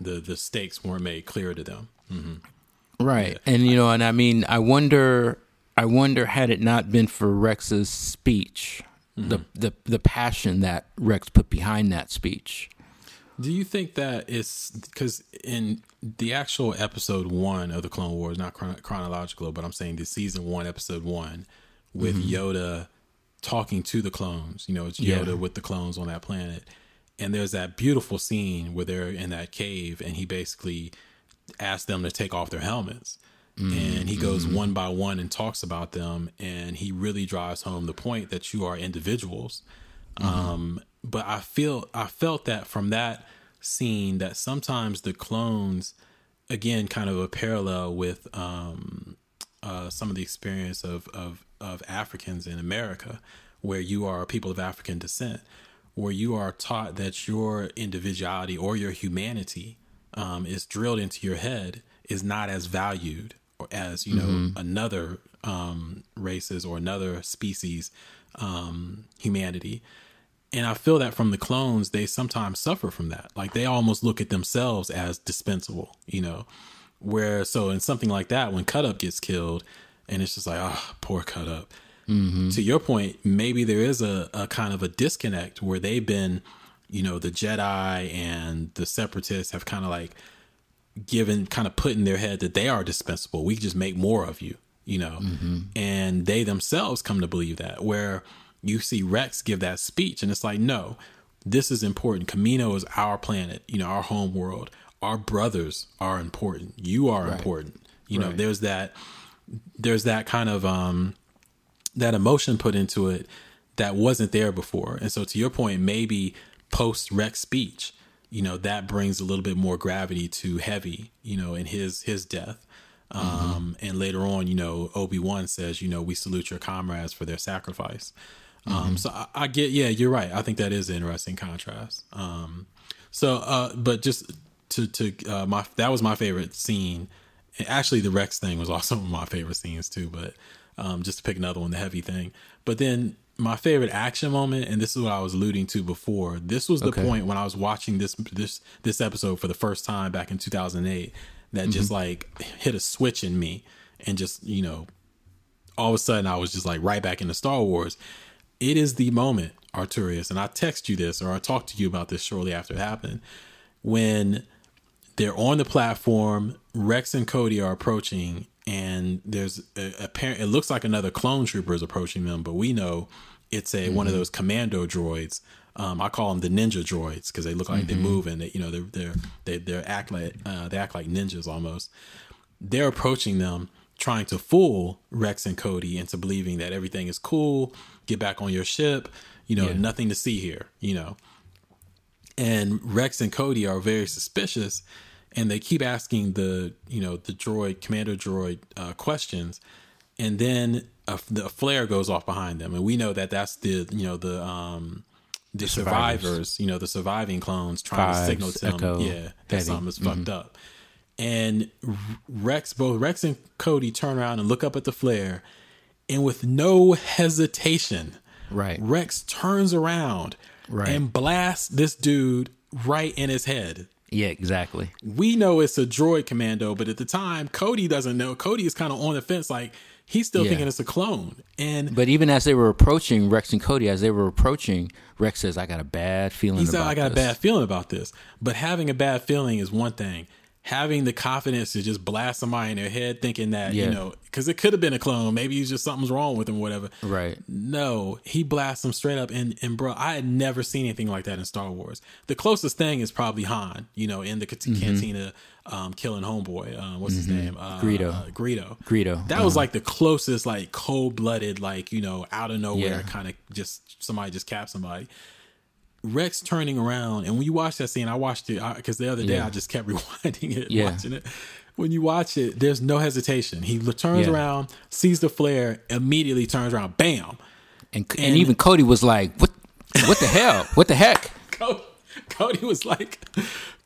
The the stakes weren't made clear to them. Mm-hmm. Right. And you know, and I mean, I wonder I wonder had it not been for Rex's speech, mm-hmm. the the the passion that Rex put behind that speech. Do you think that it's because in the actual episode one of the Clone Wars, not chron- chronological, but I'm saying the season one, episode one, with mm-hmm. Yoda talking to the clones. You know, it's Yeah. Yoda with the clones on that planet, and there's that beautiful scene where they're in that cave, and he basically asks them to take off their helmets. And he goes mm-hmm. one by one and talks about them, and he really drives home the point that you are individuals. Mm-hmm. Um, but I feel I felt that from that scene that sometimes the clones, again, kind of a parallel with um, uh, some of the experience of, of of Africans in America, where you are people of African descent, where you are taught that your individuality or your humanity um, is drilled into your head is not as valued or as you know another um, races or another species um, humanity. And I feel that from the clones, they sometimes suffer from that. Like they almost look at themselves as dispensable, you know. Where so in something like that, when Cut Up gets killed, and it's just like, ah, poor Cut Up. To your point, maybe there is a, a kind of a disconnect where they've been, you know, the Jedi and the Separatists have kind of like given, kind of put in their head that they are dispensable. We just make more of you, you know, and they themselves come to believe that. Where you see Rex give that speech, and it's like, no, this is important. Kamino is our planet, you know, our home world. Our brothers are important. You are important. You know, Right. there's that there's that kind of um that emotion put into it that wasn't there before. And so to your point, maybe post Rex speech, you know, that brings a little bit more gravity to Heavy, you know, in his his death. Um and later on, you know, Obi-Wan says, you know, we salute your comrades for their sacrifice. Um so I, I get yeah, you're right. I think that is an interesting contrast. Um so uh but just to to uh my that was my favorite scene. And Actually the Rex thing was also one of my favorite scenes too, but um, just to pick another one, the heavy thing. But then my favorite action moment, and this is what I was alluding to before. This was the Okay. point when I was watching this this this episode for the first time back in 2008 that just like hit a switch in me, and just you know, all of a sudden I was just like right back into Star Wars. It is the moment, Arturius, and I text you this or I talk to you about this shortly after it happened when they're on the platform. Rex and Cody are approaching, and there's a, parent. It looks like another clone trooper is approaching them, but we know it's a one of those commando droids. Um, I call them the ninja droids because they look like they move and they, you know they're they're they they act like uh, they act like ninjas almost. They're approaching them, trying to fool Rex and Cody into believing that everything is cool. Get back on your ship. You know, Yeah. nothing to see here. You know, and Rex and Cody are very suspicious, and they keep asking the you know the droid commander droid uh, questions, and then a, the flare goes off behind them, and we know that that's the you know the um the survivors, survivors. you know the surviving clones trying to signal to them, Echo, yeah, that Betty. something is fucked up, and Rex both Rex and Cody turn around and look up at the flare, and with no hesitation. Right. Rex turns around Right. and blasts this dude right in his head. Yeah, exactly. We know it's a droid commando, but at the time, Cody doesn't know. Cody is kind of on the fence, like, He's still Yeah. thinking it's a clone. And But even as they were approaching Rex and Cody, as they were approaching, Rex says, "I got a bad feeling." he said, I got a bad feeling about this. But having a bad feeling is one thing. Having the confidence to just blast somebody in their head thinking that, Yeah. you know, because it could have been a clone. Maybe he's just something's wrong with him, whatever. Right. No, he blasts them straight up. And, and bro, I had never seen anything like that in Star Wars. The closest thing is probably Han, you know, in the Mm-hmm. cantina um, killing Homeboy. Uh, what's his name? Uh, Greedo. Uh, Greedo. Greedo, That was like the closest, like cold blooded, like, you know, out of nowhere Yeah. kind of just somebody just capped somebody. Rex turning around, and when you watch that scene, I watched it because the other day Yeah. I just kept rewinding it, Yeah. watching it. When you watch it, there's no hesitation. He turns Yeah. around, sees the flare, immediately turns around, bam. And, and even Cody was like, "What? What the hell? What the heck?" Cody, Cody was like,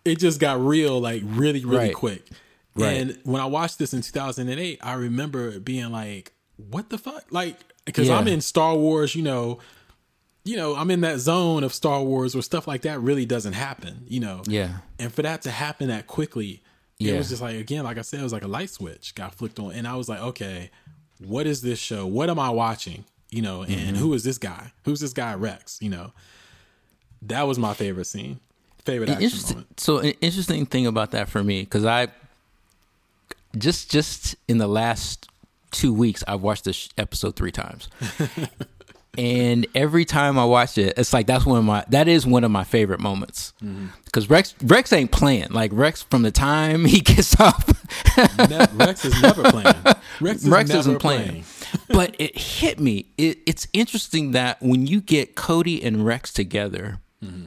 it just got real, like really, really Right. quick. Right. And when I watched this in 2008, I remember being like, what the fuck? Like, because. I'm in Star Wars, you know, you know, I'm in that zone of Star Wars where stuff like that really doesn't happen, you know. Yeah. And for that to happen that quickly, it was just like again, like I said, it was like a light switch got flicked on, and I was like, okay, what is this show? What am I watching? You know, and Mm-hmm. who is this guy? Who's this guy Rex? You know, that was my favorite scene, favorite action moment. So an interesting thing about that for me, because I just just in the last two weeks, I've watched this episode three times, and every time I watch it, it's like that's one of my that is one of my favorite moments mm-hmm. because Rex Rex ain't playing. Like Rex from the time he gets up, Ne- Rex is never playing. Rex is Rex isn't playing. but it hit me. It, it's interesting that when you get Cody and Rex together, mm-hmm.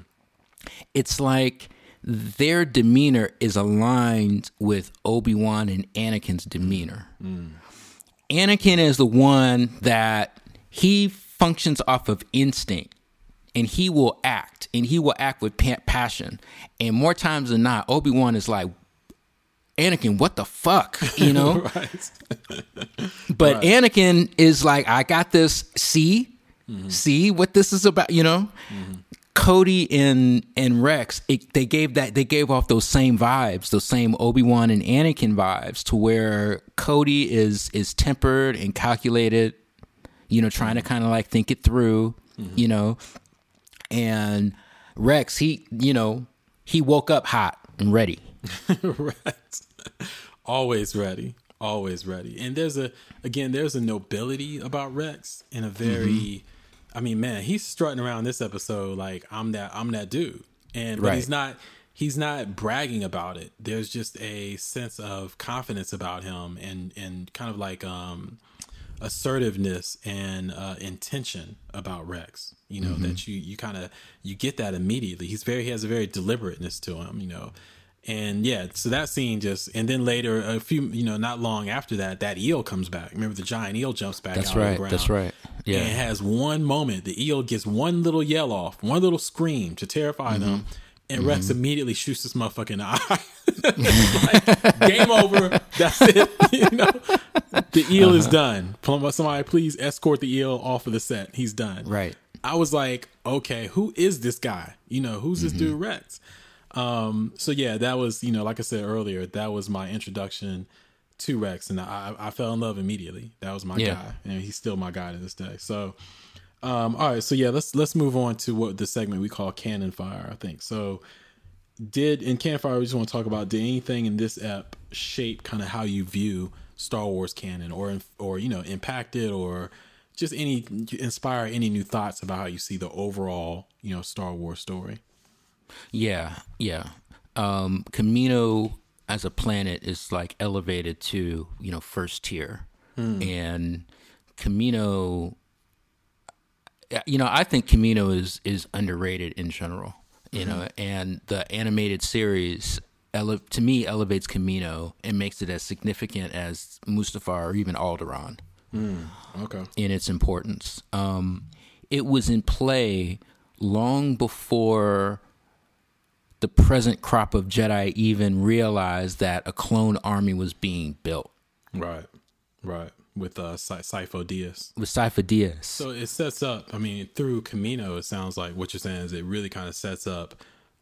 it's like their demeanor is aligned with Obi Wan and Anakin's demeanor. Mm. Anakin is the one that he functions off of instinct. And he will act, and he will act with passion. And more times than not, Obi Wan is like, Anakin, what the fuck? You know? right. But Anakin is like, I got this. See, Mm-hmm. see what this is about. You know, Cody and and Rex, it, they gave that they gave off those same vibes, those same Obi Wan and Anakin vibes, to where Cody is is tempered and calculated. You know, trying to kind of like think it through. Mm-hmm. You know, and Rex, he you know he woke up hot and ready. right. Always ready. Always ready. And there's a again, there's a nobility about Rex in a very I mean, man, he's strutting around this episode like I'm that I'm that dude. And but Right. he's not he's not bragging about it. There's just a sense of confidence about him and and kind of like um assertiveness and uh, intention about Rex. You know that you you kind of you get that immediately. He's very he has a very deliberateness to him. You know, and yeah. So that scene just and then later a few you know not long after that that eel comes back. Remember the giant eel jumps back. That's out of the right. ground. That's right. Yeah. And it has one moment. The eel gets one little yell off, one little scream to terrify Mm-hmm. them. And Rex immediately shoots this motherfucker in the eye. Like, game over. That's it. You know, the eel is Uh-huh. done. Somebody please escort the eel off of the set. He's done. Right. I was like, okay, who is this guy? You know, who's this Mm-hmm. dude Rex? Um, so yeah, that was, you know, like I said earlier, that was my introduction to Rex and I, I fell in love immediately. That was my Yeah. guy. And he's still my guy to this day. So um, all right, so yeah, let's let's move on to what the segment we call Cannon Fire, I think. So did in Cannon Fire we just want to talk about did anything in this app shape kind of how you view Star Wars canon or or you know, impact it or just any inspire any new thoughts about how you see the overall, you know, Star Wars story? Yeah, yeah. Um, Kamino as a planet is like elevated to you know first tier, and Kamino. You know, I think Kamino is is underrated in general. You know, and the animated series ele- to me elevates Kamino and makes it as significant as Mustafar or even Alderaan Okay. in its importance. Um, it was in play long before the present crop of Jedi even realized that a clone army was being built Right. Right. With uh Sifo Dyas. with Sifo Dyas. So it sets up. I mean, through Kamino, it sounds like what you're saying is it really kind of sets up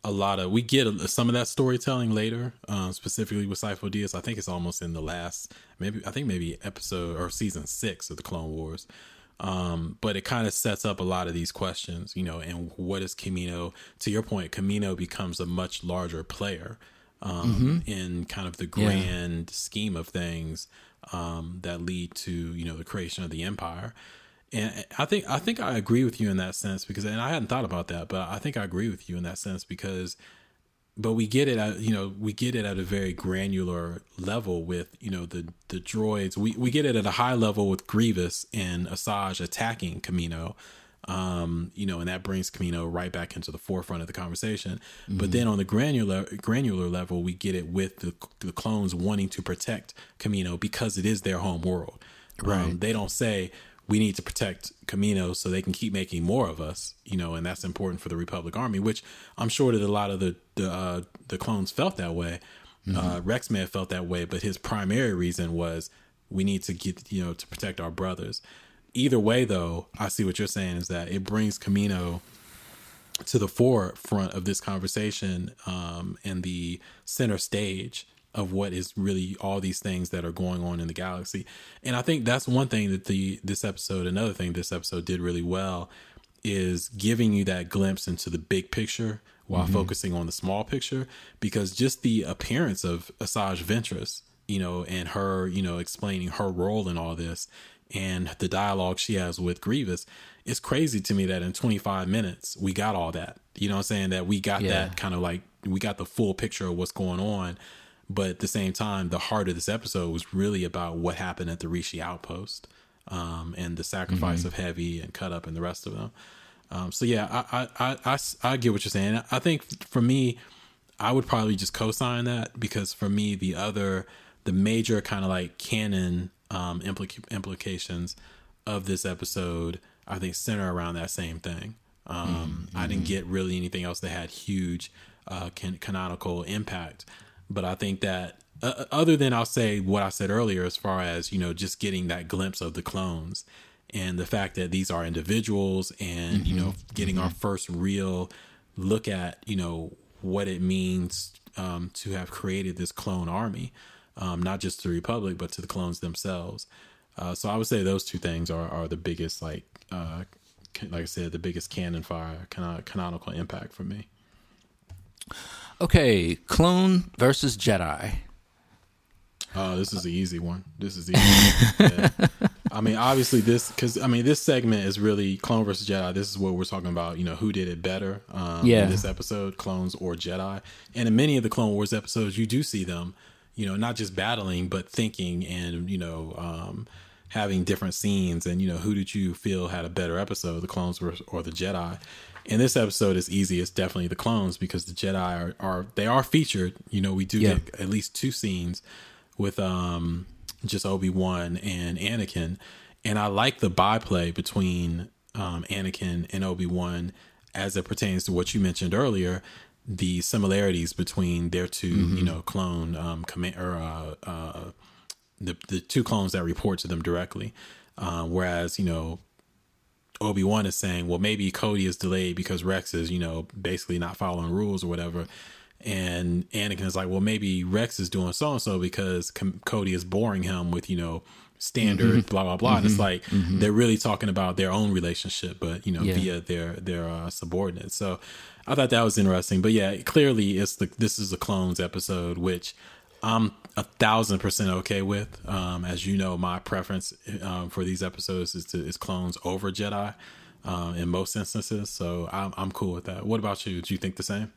a lot of we get a, some of that storytelling later, um, specifically with Sifo Dyas. I think it's almost in the last maybe I think maybe episode or season six of the Clone Wars. Um, but it kind of sets up a lot of these questions, you know, and what is Kamino? To your point, Kamino becomes a much larger player um, mm-hmm. in kind of the grand yeah. scheme of things um, that lead to you know the creation of the empire. And I think I think I agree with you in that sense because, and I hadn't thought about that, but I think I agree with you in that sense because, but we get it at you know we get it at a very granular level with you know the the droids. We we get it at a high level with Grievous and Asajj attacking Kamino, um, you know, and that brings Kamino right back into the forefront of the conversation. Mm-hmm. But then on the granular granular level, we get it with the, the clones wanting to protect Kamino because it is their home world. Right? Um, they don't say we need to protect Kamino so they can keep making more of us, you know, and that's important for the Republic Army, which I'm sure that a lot of the the, uh, the clones felt that way. Mm-hmm. Uh, Rex may have felt that way, but his primary reason was we need to get you know to protect our brothers. Either way, though, I see what you're saying is that it brings Kamino to the forefront of this conversation um, and the center stage of what is really all these things that are going on in the galaxy. And I think that's one thing that the this episode, another thing this episode did really well is giving you that glimpse into the big picture while mm-hmm. focusing on the small picture because just the appearance of Asajj Ventress, you know, and her, you know, explaining her role in all this and the dialogue she has with Grievous, it's crazy to me that in 25 minutes we got all that. You know I'm saying? That we got yeah. that kind of like we got the full picture of what's going on but at the same time, the heart of this episode was really about what happened at the Rishi outpost um, and the sacrifice mm-hmm. of Heavy and Cut Up and the rest of them. Um, so yeah, I, I, I, I, get what you're saying. I think for me, I would probably just co-sign that because for me, the other, the major kind of like canon um, implica- implications of this episode, I think center around that same thing. Um, mm-hmm. I didn't get really anything else that had huge uh, can- canonical impact. But I think that uh, uh, other than I'll say what I said earlier, as far as you know, just getting that glimpse of the clones and the fact that these are individuals, and mm-hmm. you know, getting mm-hmm. our first real look at you know what it means um, to have created this clone army, um, not just to the Republic, but to the clones themselves. Uh, so I would say those two things are are the biggest, like uh, like I said, the biggest cannon fire canon- canonical impact for me. Okay, clone versus Jedi. Oh, this is the easy one. This is easy. yeah. I mean, obviously this because I mean this segment is really clone versus Jedi. This is what we're talking about. You know, who did it better? Um, yeah. In this episode, clones or Jedi, and in many of the Clone Wars episodes, you do see them. You know, not just battling, but thinking and you know um, having different scenes. And you know, who did you feel had a better episode, the clones or, or the Jedi? in this episode is easy. It's definitely the clones because the Jedi are, are they are featured. You know, we do yeah. get at least two scenes with um just Obi Wan and Anakin, and I like the byplay between um, Anakin and Obi Wan as it pertains to what you mentioned earlier. The similarities between their 2 mm-hmm. you know, clone um, command or uh, uh, the the two clones that report to them directly. Uh, whereas you know Obi Wan is saying, well, maybe Cody is delayed because Rex is, you know, basically not following rules or whatever. And Anakin is like, well, maybe Rex is doing so and so because Com- Cody is boring him with, you know, standard mm-hmm. blah blah blah. Mm-hmm. And it's mm-hmm. like mm-hmm. they're really talking about their own relationship, but you know, yeah. via their their uh, subordinates. So I thought that was interesting. But yeah, clearly it's the this is a clones episode, which I'm a thousand percent okay with. Um, as you know, my preference um, for these episodes is to is clones over Jedi um, in most instances. So I'm I'm cool with that. What about you? Do you think the same?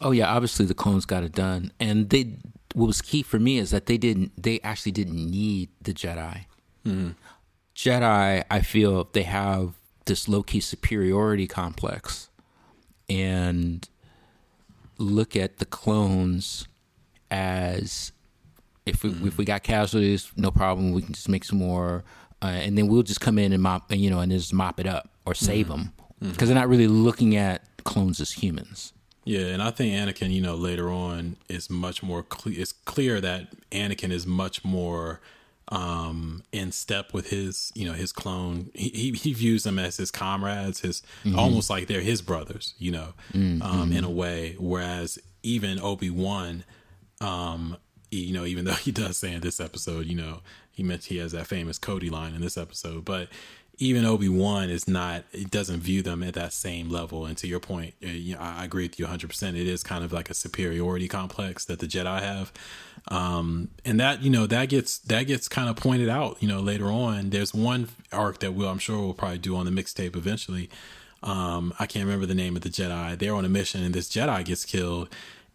Oh yeah, obviously the clones got it done, and they. What was key for me is that they didn't. They actually didn't need the Jedi. Mm-hmm. Jedi, I feel they have this low key superiority complex, and look at the clones as if we, mm-hmm. if we got casualties, no problem. We can just make some more, uh, and then we'll just come in and mop, you know, and just mop it up or save mm-hmm. them because mm-hmm. they're not really looking at clones as humans. Yeah, and I think Anakin, you know, later on is much more. Cle- it's clear that Anakin is much more um, in step with his, you know, his clone. He, he, he views them as his comrades, his mm-hmm. almost like they're his brothers, you know, mm-hmm. um, in a way. Whereas even Obi Wan, um, you know, even though he does say in this episode, you know, he meant he has that famous Cody line in this episode, but even Obi Wan is not. It doesn't view them at that same level. And to your point, uh, I agree with you 100. percent It is kind of like a superiority complex that the Jedi have, um, and that you know that gets that gets kind of pointed out. You know, later on, there's one arc that we'll I'm sure we'll probably do on the mixtape eventually. Um, I can't remember the name of the Jedi. They're on a mission, and this Jedi gets killed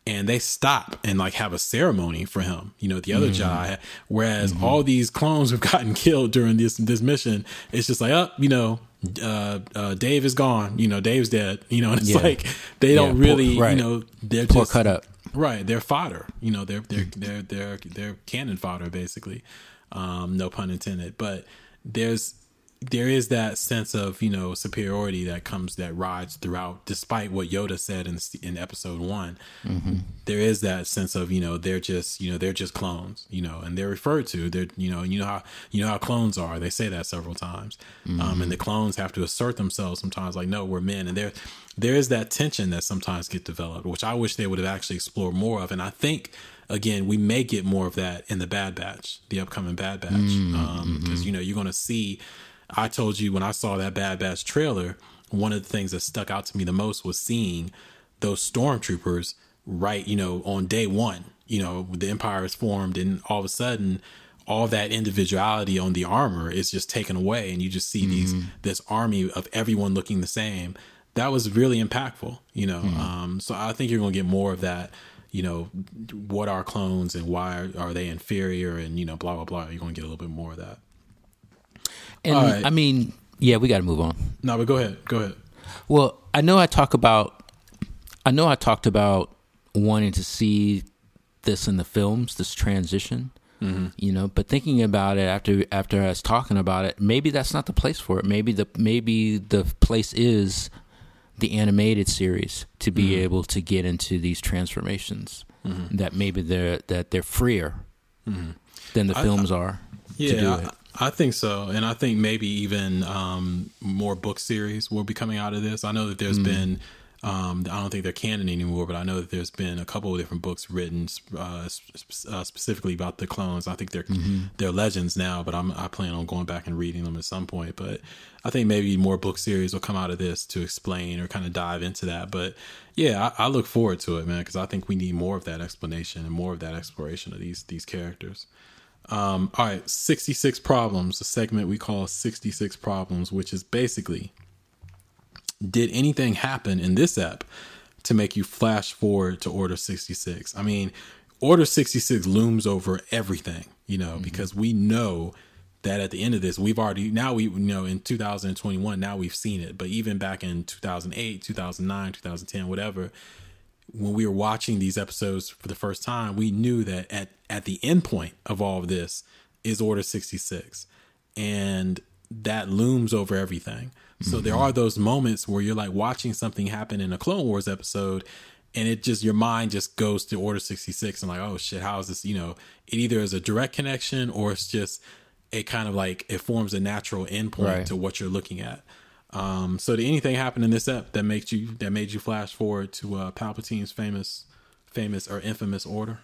and they stop and like have a ceremony for him. You know, the other mm-hmm. Jedi. Whereas mm-hmm. all these clones have gotten killed during this this mission, it's just like, oh, you know, uh, uh, Dave is gone. You know, Dave's dead. You know, and it's yeah. like they don't yeah, really, poor, right. you know, they're poor just cut up. Right, they're fodder. You know, they're they're they're they're they're cannon fodder basically. Um, no pun intended. But there's there is that sense of you know superiority that comes that rides throughout despite what yoda said in in episode one mm-hmm. there is that sense of you know they're just you know they're just clones you know and they're referred to they're you know you know how you know how clones are they say that several times mm-hmm. um, and the clones have to assert themselves sometimes like no we're men and there there is that tension that sometimes get developed which i wish they would have actually explored more of and i think again, we may get more of that in the Bad Batch, the upcoming Bad Batch, because mm-hmm. um, you know you're going to see I told you when I saw that Bad Batch trailer, one of the things that stuck out to me the most was seeing those stormtroopers right, you know, on day one. You know, the Empire is formed, and all of a sudden, all that individuality on the armor is just taken away, and you just see mm-hmm. these this army of everyone looking the same. That was really impactful, you know. Mm-hmm. Um, so I think you're going to get more of that. You know, what are clones and why are they inferior, and you know, blah blah blah. You're going to get a little bit more of that. And right. I mean, yeah, we got to move on. No, but go ahead. Go ahead. Well, I know I talk about, I know I talked about wanting to see this in the films, this transition. Mm-hmm. You know, but thinking about it after after I was talking about it, maybe that's not the place for it. Maybe the maybe the place is the animated series to be mm-hmm. able to get into these transformations. Mm-hmm. That maybe they're that they're freer mm-hmm. than the films are. I, are. Yeah, I think so, and I think maybe even um, more book series will be coming out of this. I know that there's mm. been. Um, I don't think they're canon anymore, but I know that there's been a couple of different books written uh, sp- uh, specifically about the clones. I think they're mm-hmm. they're legends now, but I'm, I plan on going back and reading them at some point. But I think maybe more book series will come out of this to explain or kind of dive into that. But yeah, I, I look forward to it, man, because I think we need more of that explanation and more of that exploration of these these characters. Um, all right, 66 problems, a segment we call 66 problems, which is basically did anything happen in this app to make you flash forward to Order 66? I mean, Order 66 looms over everything, you know, mm-hmm. because we know that at the end of this, we've already, now we you know in 2021, now we've seen it. But even back in 2008, 2009, 2010, whatever, when we were watching these episodes for the first time, we knew that at, at the end point of all of this is Order 66. And that looms over everything. So mm-hmm. there are those moments where you're like watching something happen in a Clone Wars episode and it just your mind just goes to Order 66 and like, oh shit, how is this? You know, it either is a direct connection or it's just it kind of like it forms a natural endpoint right. to what you're looking at. Um, so did anything happen in this ep that makes you that made you flash forward to uh, Palpatine's famous, famous or infamous order?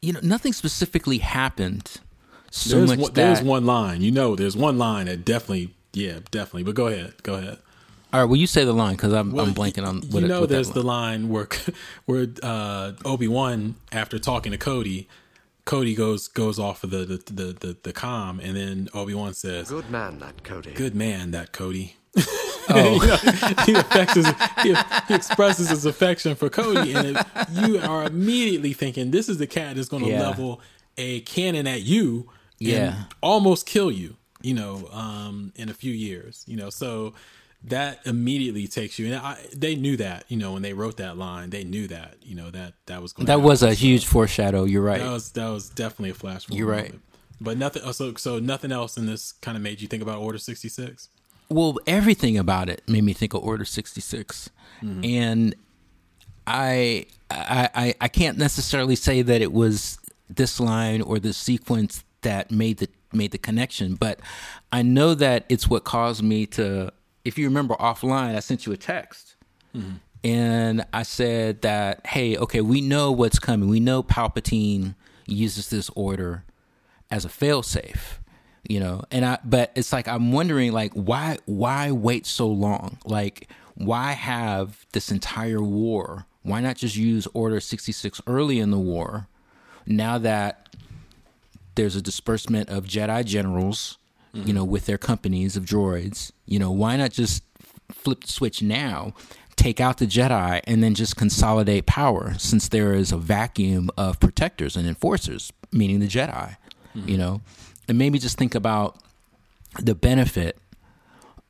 You know, nothing specifically happened. So there's much one, that, there's one line. You know, there's one line that definitely, yeah, definitely. But go ahead, go ahead. All right, well, you say the line because I'm, well, I'm blanking on. What you know, it, there's the line where where uh, Obi Wan, after talking to Cody, Cody goes goes off of the the the, the, the com, and then Obi Wan says, "Good man, that Cody. Good man, that Cody." Oh. you know, he, affects he, he, expresses his affection for Cody, and it, you are immediately thinking, "This is the cat that's going to yeah. level a cannon at you, yeah, almost kill you." You know, um, in a few years, you know, so that immediately takes you. And I, they knew that you know when they wrote that line they knew that you know that that was going that was a huge foreshadow. You're right. That was that was definitely a flash you're right. But nothing so so nothing else in this kind of made you think about order 66 well everything about it made me think of order 66 mm-hmm. and I, I i i can't necessarily say that it was this line or the sequence that made the made the connection, but I know that it's what caused me to. If you remember offline, I sent you a text, mm-hmm. and I said that, hey, okay, we know what's coming. We know Palpatine uses this order as a failsafe you know and i but it's like i'm wondering like why why wait so long like why have this entire war why not just use order 66 early in the war now that there's a disbursement of jedi generals mm-hmm. you know with their companies of droids you know why not just flip the switch now take out the jedi and then just consolidate power since there is a vacuum of protectors and enforcers meaning the jedi mm-hmm. you know and maybe just think about the benefit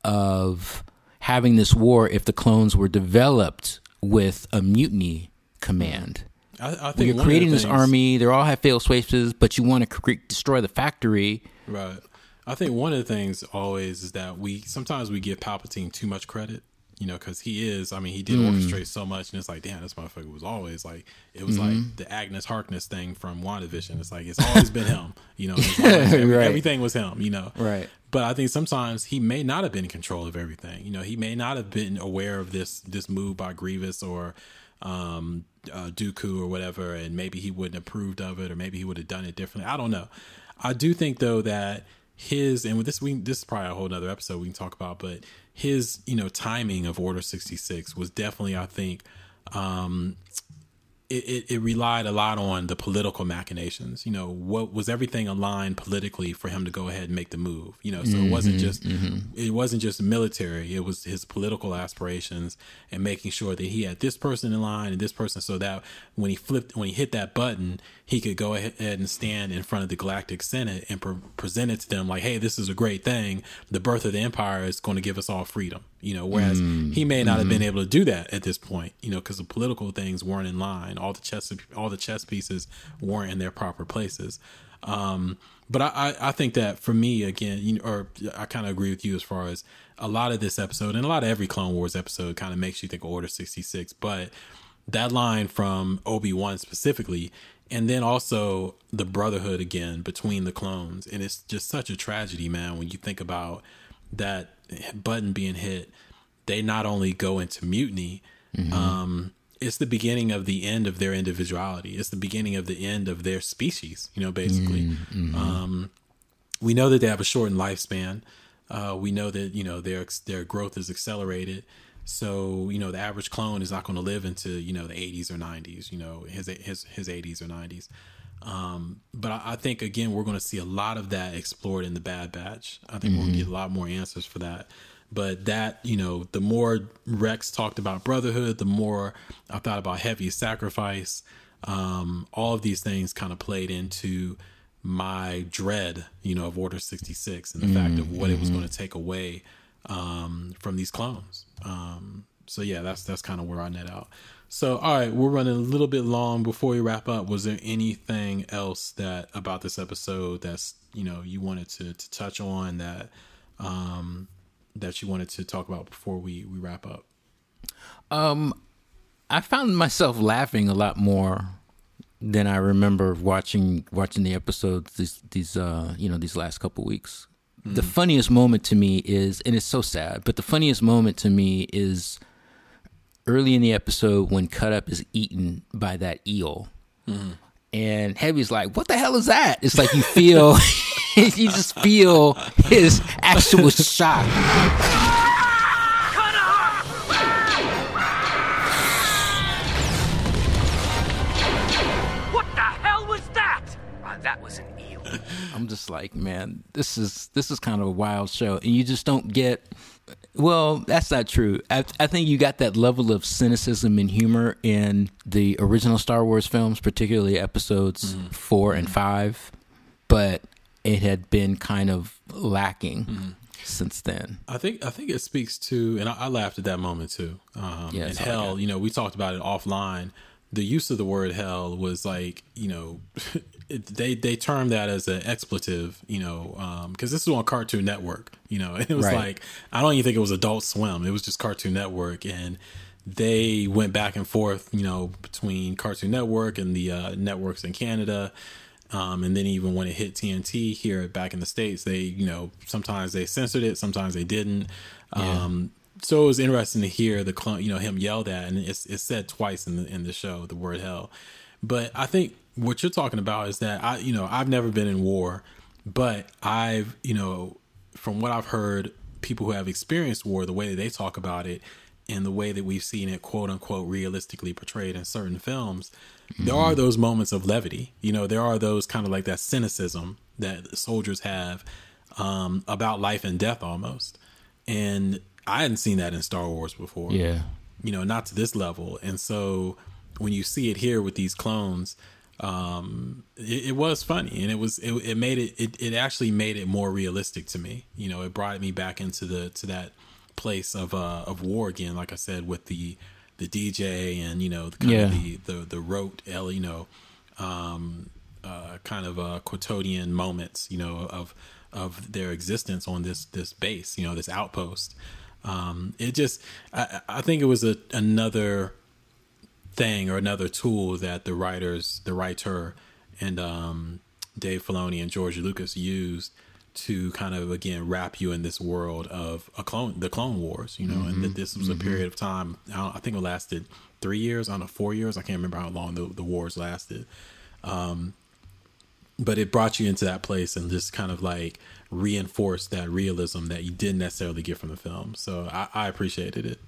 of having this war if the clones were developed with a mutiny command. I, I think you're creating this army. They all have failed safes, but you want to cre- destroy the factory. Right. I think one of the things always is that we sometimes we give Palpatine too much credit you know, because he is. I mean, he did mm. orchestrate so much, and it's like, damn, this motherfucker was always like, it was mm-hmm. like the Agnes Harkness thing from WandaVision. It's like it's always been him, you know. Every, right. Everything was him, you know. Right. But I think sometimes he may not have been in control of everything. You know, he may not have been aware of this this move by Grievous or um, uh, Dooku or whatever, and maybe he wouldn't have approved of it, or maybe he would have done it differently. I don't know. I do think though that his and with this we this is probably a whole other episode we can talk about, but his you know timing of Order sixty six was definitely I think um, it, it, it, relied a lot on the political machinations. You know, what was everything aligned politically for him to go ahead and make the move? You know, so mm-hmm, it wasn't mm-hmm, just mm-hmm. it wasn't just military. It was his political aspirations and making sure that he had this person in line and this person, so that when he flipped when he hit that button, he could go ahead and stand in front of the Galactic Senate and pre- present it to them like, "Hey, this is a great thing. The birth of the Empire is going to give us all freedom." You know, whereas mm, he may not mm-hmm. have been mm-hmm. able to do that at this point, you know, because the political things weren't in line. All the chess, all the chess pieces weren't in their proper places. Um, but I, I, think that for me, again, you know, or I kind of agree with you as far as a lot of this episode and a lot of every Clone Wars episode kind of makes you think of Order 66. But that line from Obi Wan specifically, and then also the brotherhood again between the clones, and it's just such a tragedy, man, when you think about that button being hit, they not only go into mutiny, mm-hmm. um, it's the beginning of the end of their individuality. It's the beginning of the end of their species, you know, basically. Mm-hmm. Um, we know that they have a shortened lifespan. Uh, we know that, you know, their, their growth is accelerated. So, you know, the average clone is not going to live into, you know, the 80s or 90s, you know, his, his, his 80s or 90s. Um, but I, I, think again we're going to see a lot of that explored in the Bad Batch. I think mm-hmm. we'll get a lot more answers for that. But that you know, the more Rex talked about brotherhood, the more I thought about heavy sacrifice. Um, all of these things kind of played into my dread, you know, of Order sixty six and the mm-hmm. fact of what mm-hmm. it was mm-hmm. going to take away um, from these clones. Um, so yeah, that's that's kind of where I net out. So, all right, we're running a little bit long. Before we wrap up, was there anything else that about this episode that's you know you wanted to to touch on that um that you wanted to talk about before we we wrap up? Um, I found myself laughing a lot more than I remember watching watching the episodes these these uh you know these last couple weeks. Mm. The funniest moment to me is, and it's so sad, but the funniest moment to me is early in the episode when Cut Up is eaten by that eel. Mm-hmm. And Heavy's like, "What the hell is that?" It's like you feel, you just feel his actual shock. What the hell was that? Oh, that was an eel. I'm just like, man, this is this is kind of a wild show, and you just don't get well, that's not true. I, I, think you got that level of cynicism and humor in the original Star Wars films, particularly episodes mm. four and five, but it had been kind of lacking mm. since then. I think I think it speaks to, and I, I laughed at that moment too. Um, yeah, and hell, you know, we talked about it offline. The use of the word hell was like, you know, they they termed that as an expletive, you know, because um, this is on Cartoon Network, you know, and it was right. like I don't even think it was Adult Swim; it was just Cartoon Network, and they went back and forth, you know, between Cartoon Network and the uh, networks in Canada. Um, and then even when it hit TNT here back in the states, they you know sometimes they censored it, sometimes they didn't. Yeah. Um, so it was interesting to hear the clone, you know, him yelled at, and it's, it's said twice in the in the show the word hell. But I think what you're talking about is that I, you know, I've never been in war, but I've, you know, from what I've heard, people who have experienced war, the way that they talk about it, and the way that we've seen it, quote unquote, realistically portrayed in certain films, mm-hmm. there are those moments of levity. You know, there are those kind of like that cynicism that soldiers have um, about life and death almost. And I hadn't seen that in Star Wars before. Yeah. You know, not to this level. And so when you see it here with these clones, um, it, it, was funny and it was it, it made it, it it actually made it more realistic to me. You know, it brought me back into the to that place of uh of war again. Like I said, with the the DJ and you know kind yeah. of the the the rote, you know, um, uh, kind of uh, quotidian moments, you know, of of their existence on this this base, you know, this outpost. Um, it just, I, I think it was a another thing or another tool that the writers, the writer, and um, Dave Filoni and George Lucas used to kind of again wrap you in this world of a clone, the Clone Wars, you know, mm-hmm. and that this was a mm-hmm. period of time. I, I, think it lasted three years, I don't know, four years. I can't remember how long the, the wars lasted. Um, but it brought you into that place and just kind of like reinforced that realism that you didn't necessarily get from the film. So I, I appreciated it.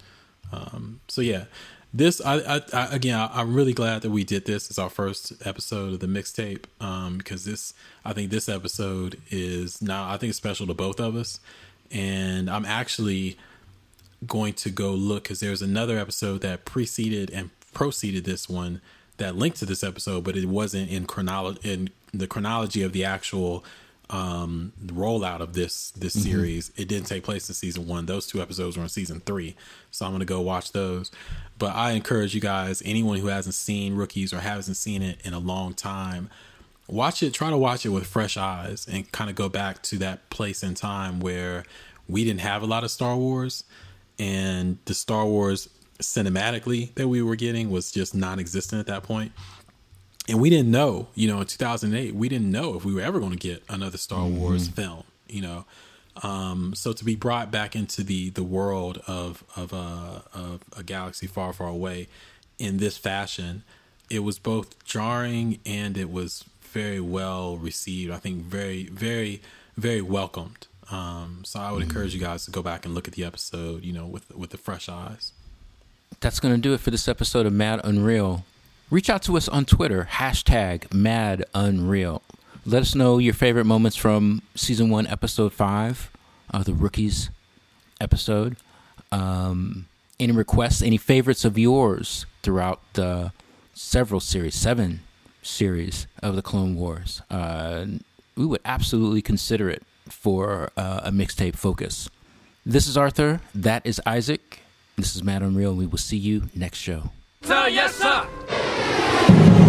Um, so yeah, this I, I, I again I, am really glad that we did this. It's our first episode of the mixtape um, because this I think this episode is now I think it's special to both of us, and I'm actually going to go look because there's another episode that preceded and proceeded this one that linked to this episode, but it wasn't in chronology in the chronology of the actual um rollout of this this mm-hmm. series. It didn't take place in season one. Those two episodes were in season three. So i'm gonna go watch those. But i encourage you guys anyone who hasn't seen rookies or hasn't seen it in a long time watch it try to watch it with fresh eyes and kind of go back to that place in time where we didn't have a lot of star wars and the star wars cinematically that we were getting was just non-existent at that point and we didn't know, you know, in 2008, we didn't know if we were ever going to get another Star mm-hmm. Wars film, you know. Um, so to be brought back into the the world of of, uh, of a galaxy far, far away in this fashion, it was both jarring and it was very well received. I think very, very, very welcomed. Um, so I would mm-hmm. encourage you guys to go back and look at the episode, you know, with with the fresh eyes. That's going to do it for this episode of Mad Unreal. Reach out to us on Twitter, hashtag Mad Unreal. Let us know your favorite moments from season one, episode five, uh, the rookies episode. Um, any requests, any favorites of yours throughout the several series, seven series of the Clone Wars. Uh, we would absolutely consider it for uh, a mixtape focus. This is Arthur. That is Isaac. This is Mad Unreal. We will see you next show. Sir, yes, sir.